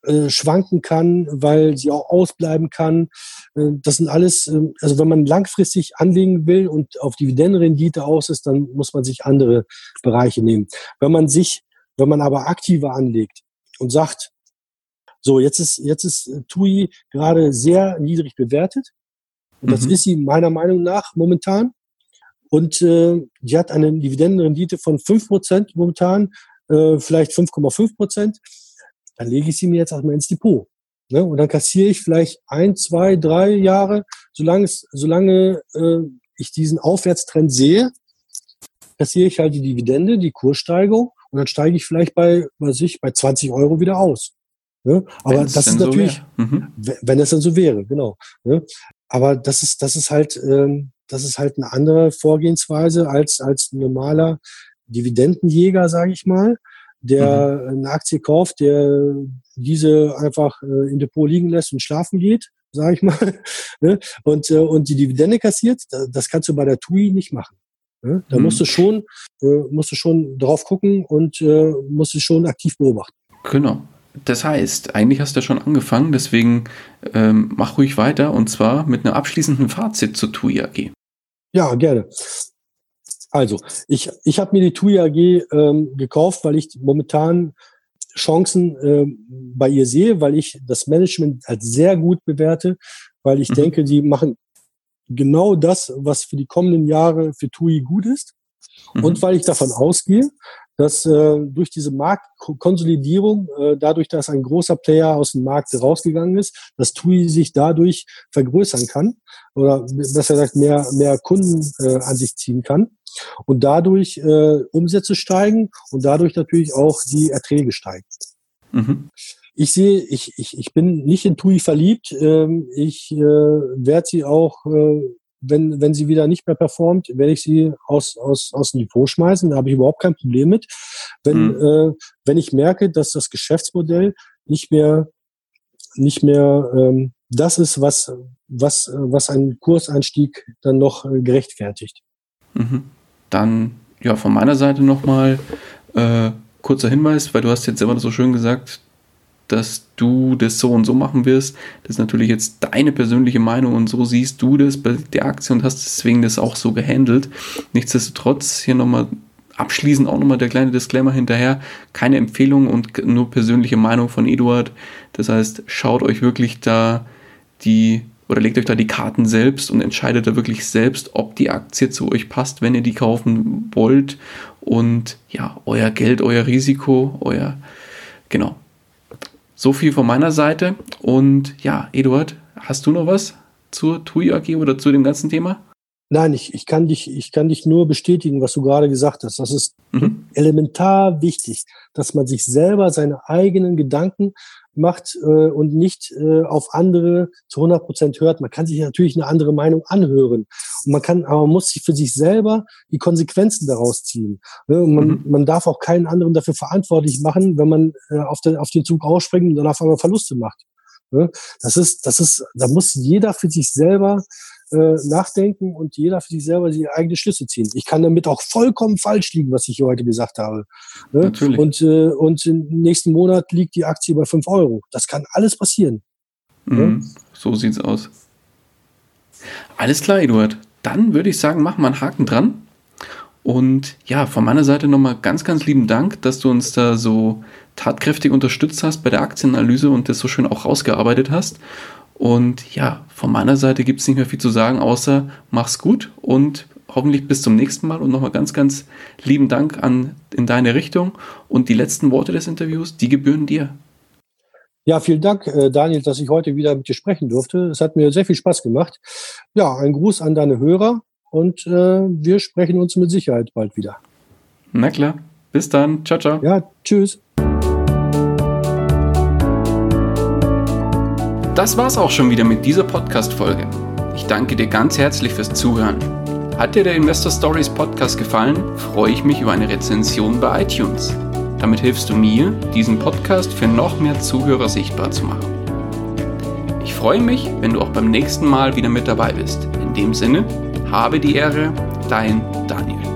äh, schwanken kann, weil sie auch ausbleiben kann. Äh, das sind alles, äh, also wenn man langfristig anlegen will und auf Dividendenrendite aus ist, dann muss man sich andere Bereiche nehmen. Wenn man sich, wenn man aber aktiver anlegt, und sagt, so, jetzt ist, jetzt ist äh, TUI gerade sehr niedrig bewertet. Und das mhm. ist sie meiner Meinung nach momentan. Und äh, die hat eine Dividendenrendite von 5% momentan, äh, vielleicht 5,5%. Dann lege ich sie mir jetzt erstmal ins Depot. Ne? Und dann kassiere ich vielleicht ein, zwei, drei Jahre, solange, es, solange äh, ich diesen Aufwärtstrend sehe, kassiere ich halt die Dividende, die Kurssteigerung und dann steige ich vielleicht bei, was ich, bei 20 Euro wieder aus. Ne? Aber wenn's das ist natürlich, so mhm. wenn es dann so wäre, genau. Ne? Aber das ist, das ist halt, ähm, das ist halt eine andere Vorgehensweise als als normaler Dividendenjäger, sage ich mal, der mhm. eine Aktie kauft, der diese einfach äh, im Depot liegen lässt und schlafen geht, sage ich mal, [laughs] ne? und äh, und die Dividende kassiert. Das kannst du bei der TUI nicht machen. Ne? Da mhm. musst du schon, äh, musst du schon drauf gucken und äh, musst du schon aktiv beobachten. Genau. Das heißt, eigentlich hast du ja schon angefangen, deswegen ähm, mach ruhig weiter und zwar mit einem abschließenden Fazit zur TUI AG. Ja, gerne. Also, ich, ich habe mir die TUI AG ähm, gekauft, weil ich momentan Chancen äh, bei ihr sehe, weil ich das Management als sehr gut bewerte, weil ich mhm. denke, die machen genau das, was für die kommenden Jahre für TUI gut ist. Mhm. Und weil ich davon ausgehe, dass äh, durch diese Marktkonsolidierung, äh, dadurch, dass ein großer Player aus dem Markt rausgegangen ist, dass TUI sich dadurch vergrößern kann oder besser gesagt mehr, mehr Kunden äh, an sich ziehen kann und dadurch äh, Umsätze steigen und dadurch natürlich auch die Erträge steigen. Mhm. Ich sehe, ich, ich, ich bin nicht in TUI verliebt. Ähm, ich äh, werde sie auch äh, wenn, wenn sie wieder nicht mehr performt, werde ich sie aus, aus, aus dem Depot schmeißen. Da habe ich überhaupt kein Problem mit. Wenn, mhm. äh, wenn ich merke, dass das Geschäftsmodell nicht mehr, nicht mehr ähm, das ist, was, was, was ein Kurseinstieg dann noch äh, gerechtfertigt. Mhm. Dann ja, von meiner Seite nochmal äh, kurzer Hinweis, weil du hast jetzt immer so schön gesagt, dass du das so und so machen wirst. Das ist natürlich jetzt deine persönliche Meinung und so siehst du das bei der Aktie und hast deswegen das auch so gehandelt. Nichtsdestotrotz hier nochmal abschließend auch nochmal der kleine Disclaimer hinterher. Keine Empfehlung und nur persönliche Meinung von Eduard. Das heißt, schaut euch wirklich da die oder legt euch da die Karten selbst und entscheidet da wirklich selbst, ob die Aktie zu euch passt, wenn ihr die kaufen wollt. Und ja, euer Geld, euer Risiko, euer, genau, so viel von meiner Seite. Und ja, Eduard, hast du noch was zur TUI AG oder zu dem ganzen Thema? Nein, ich, ich, kann dich, ich kann dich nur bestätigen, was du gerade gesagt hast. Das ist mhm. elementar wichtig, dass man sich selber seine eigenen Gedanken macht äh, und nicht äh, auf andere zu 100 Prozent hört. Man kann sich natürlich eine andere Meinung anhören und man kann, aber man muss sich für sich selber die Konsequenzen daraus ziehen. Ne? Und man, mhm. man darf auch keinen anderen dafür verantwortlich machen, wenn man äh, auf, den, auf den Zug ausspringt und dann auf einmal Verluste macht. Ne? Das ist, das ist, da muss jeder für sich selber äh, nachdenken und jeder für sich selber die eigenen Schlüsse ziehen. Ich kann damit auch vollkommen falsch liegen, was ich hier heute gesagt habe. Ne? Natürlich. Und, äh, und im nächsten Monat liegt die Aktie bei 5 Euro. Das kann alles passieren. Mhm, ne? So sieht's aus. Alles klar, Eduard. Dann würde ich sagen, machen wir einen Haken dran. Und ja, von meiner Seite nochmal ganz, ganz lieben Dank, dass du uns da so tatkräftig unterstützt hast bei der Aktienanalyse und das so schön auch rausgearbeitet hast. Und ja, von meiner Seite gibt es nicht mehr viel zu sagen, außer mach's gut und hoffentlich bis zum nächsten Mal und nochmal ganz, ganz lieben Dank an, in deine Richtung. Und die letzten Worte des Interviews, die gebühren dir. Ja, vielen Dank, äh, Daniel, dass ich heute wieder mit dir sprechen durfte. Es hat mir sehr viel Spaß gemacht. Ja, ein Gruß an deine Hörer und äh, wir sprechen uns mit Sicherheit bald wieder. Na klar. Bis dann. Ciao, ciao. Ja, tschüss. Das war's auch schon wieder mit dieser Podcast-Folge. Ich danke dir ganz herzlich fürs Zuhören. Hat dir der Investor Stories Podcast gefallen, freue ich mich über eine Rezension bei iTunes. Damit hilfst du mir, diesen Podcast für noch mehr Zuhörer sichtbar zu machen. Ich freue mich, wenn du auch beim nächsten Mal wieder mit dabei bist. In dem Sinne, habe die Ehre, dein Daniel.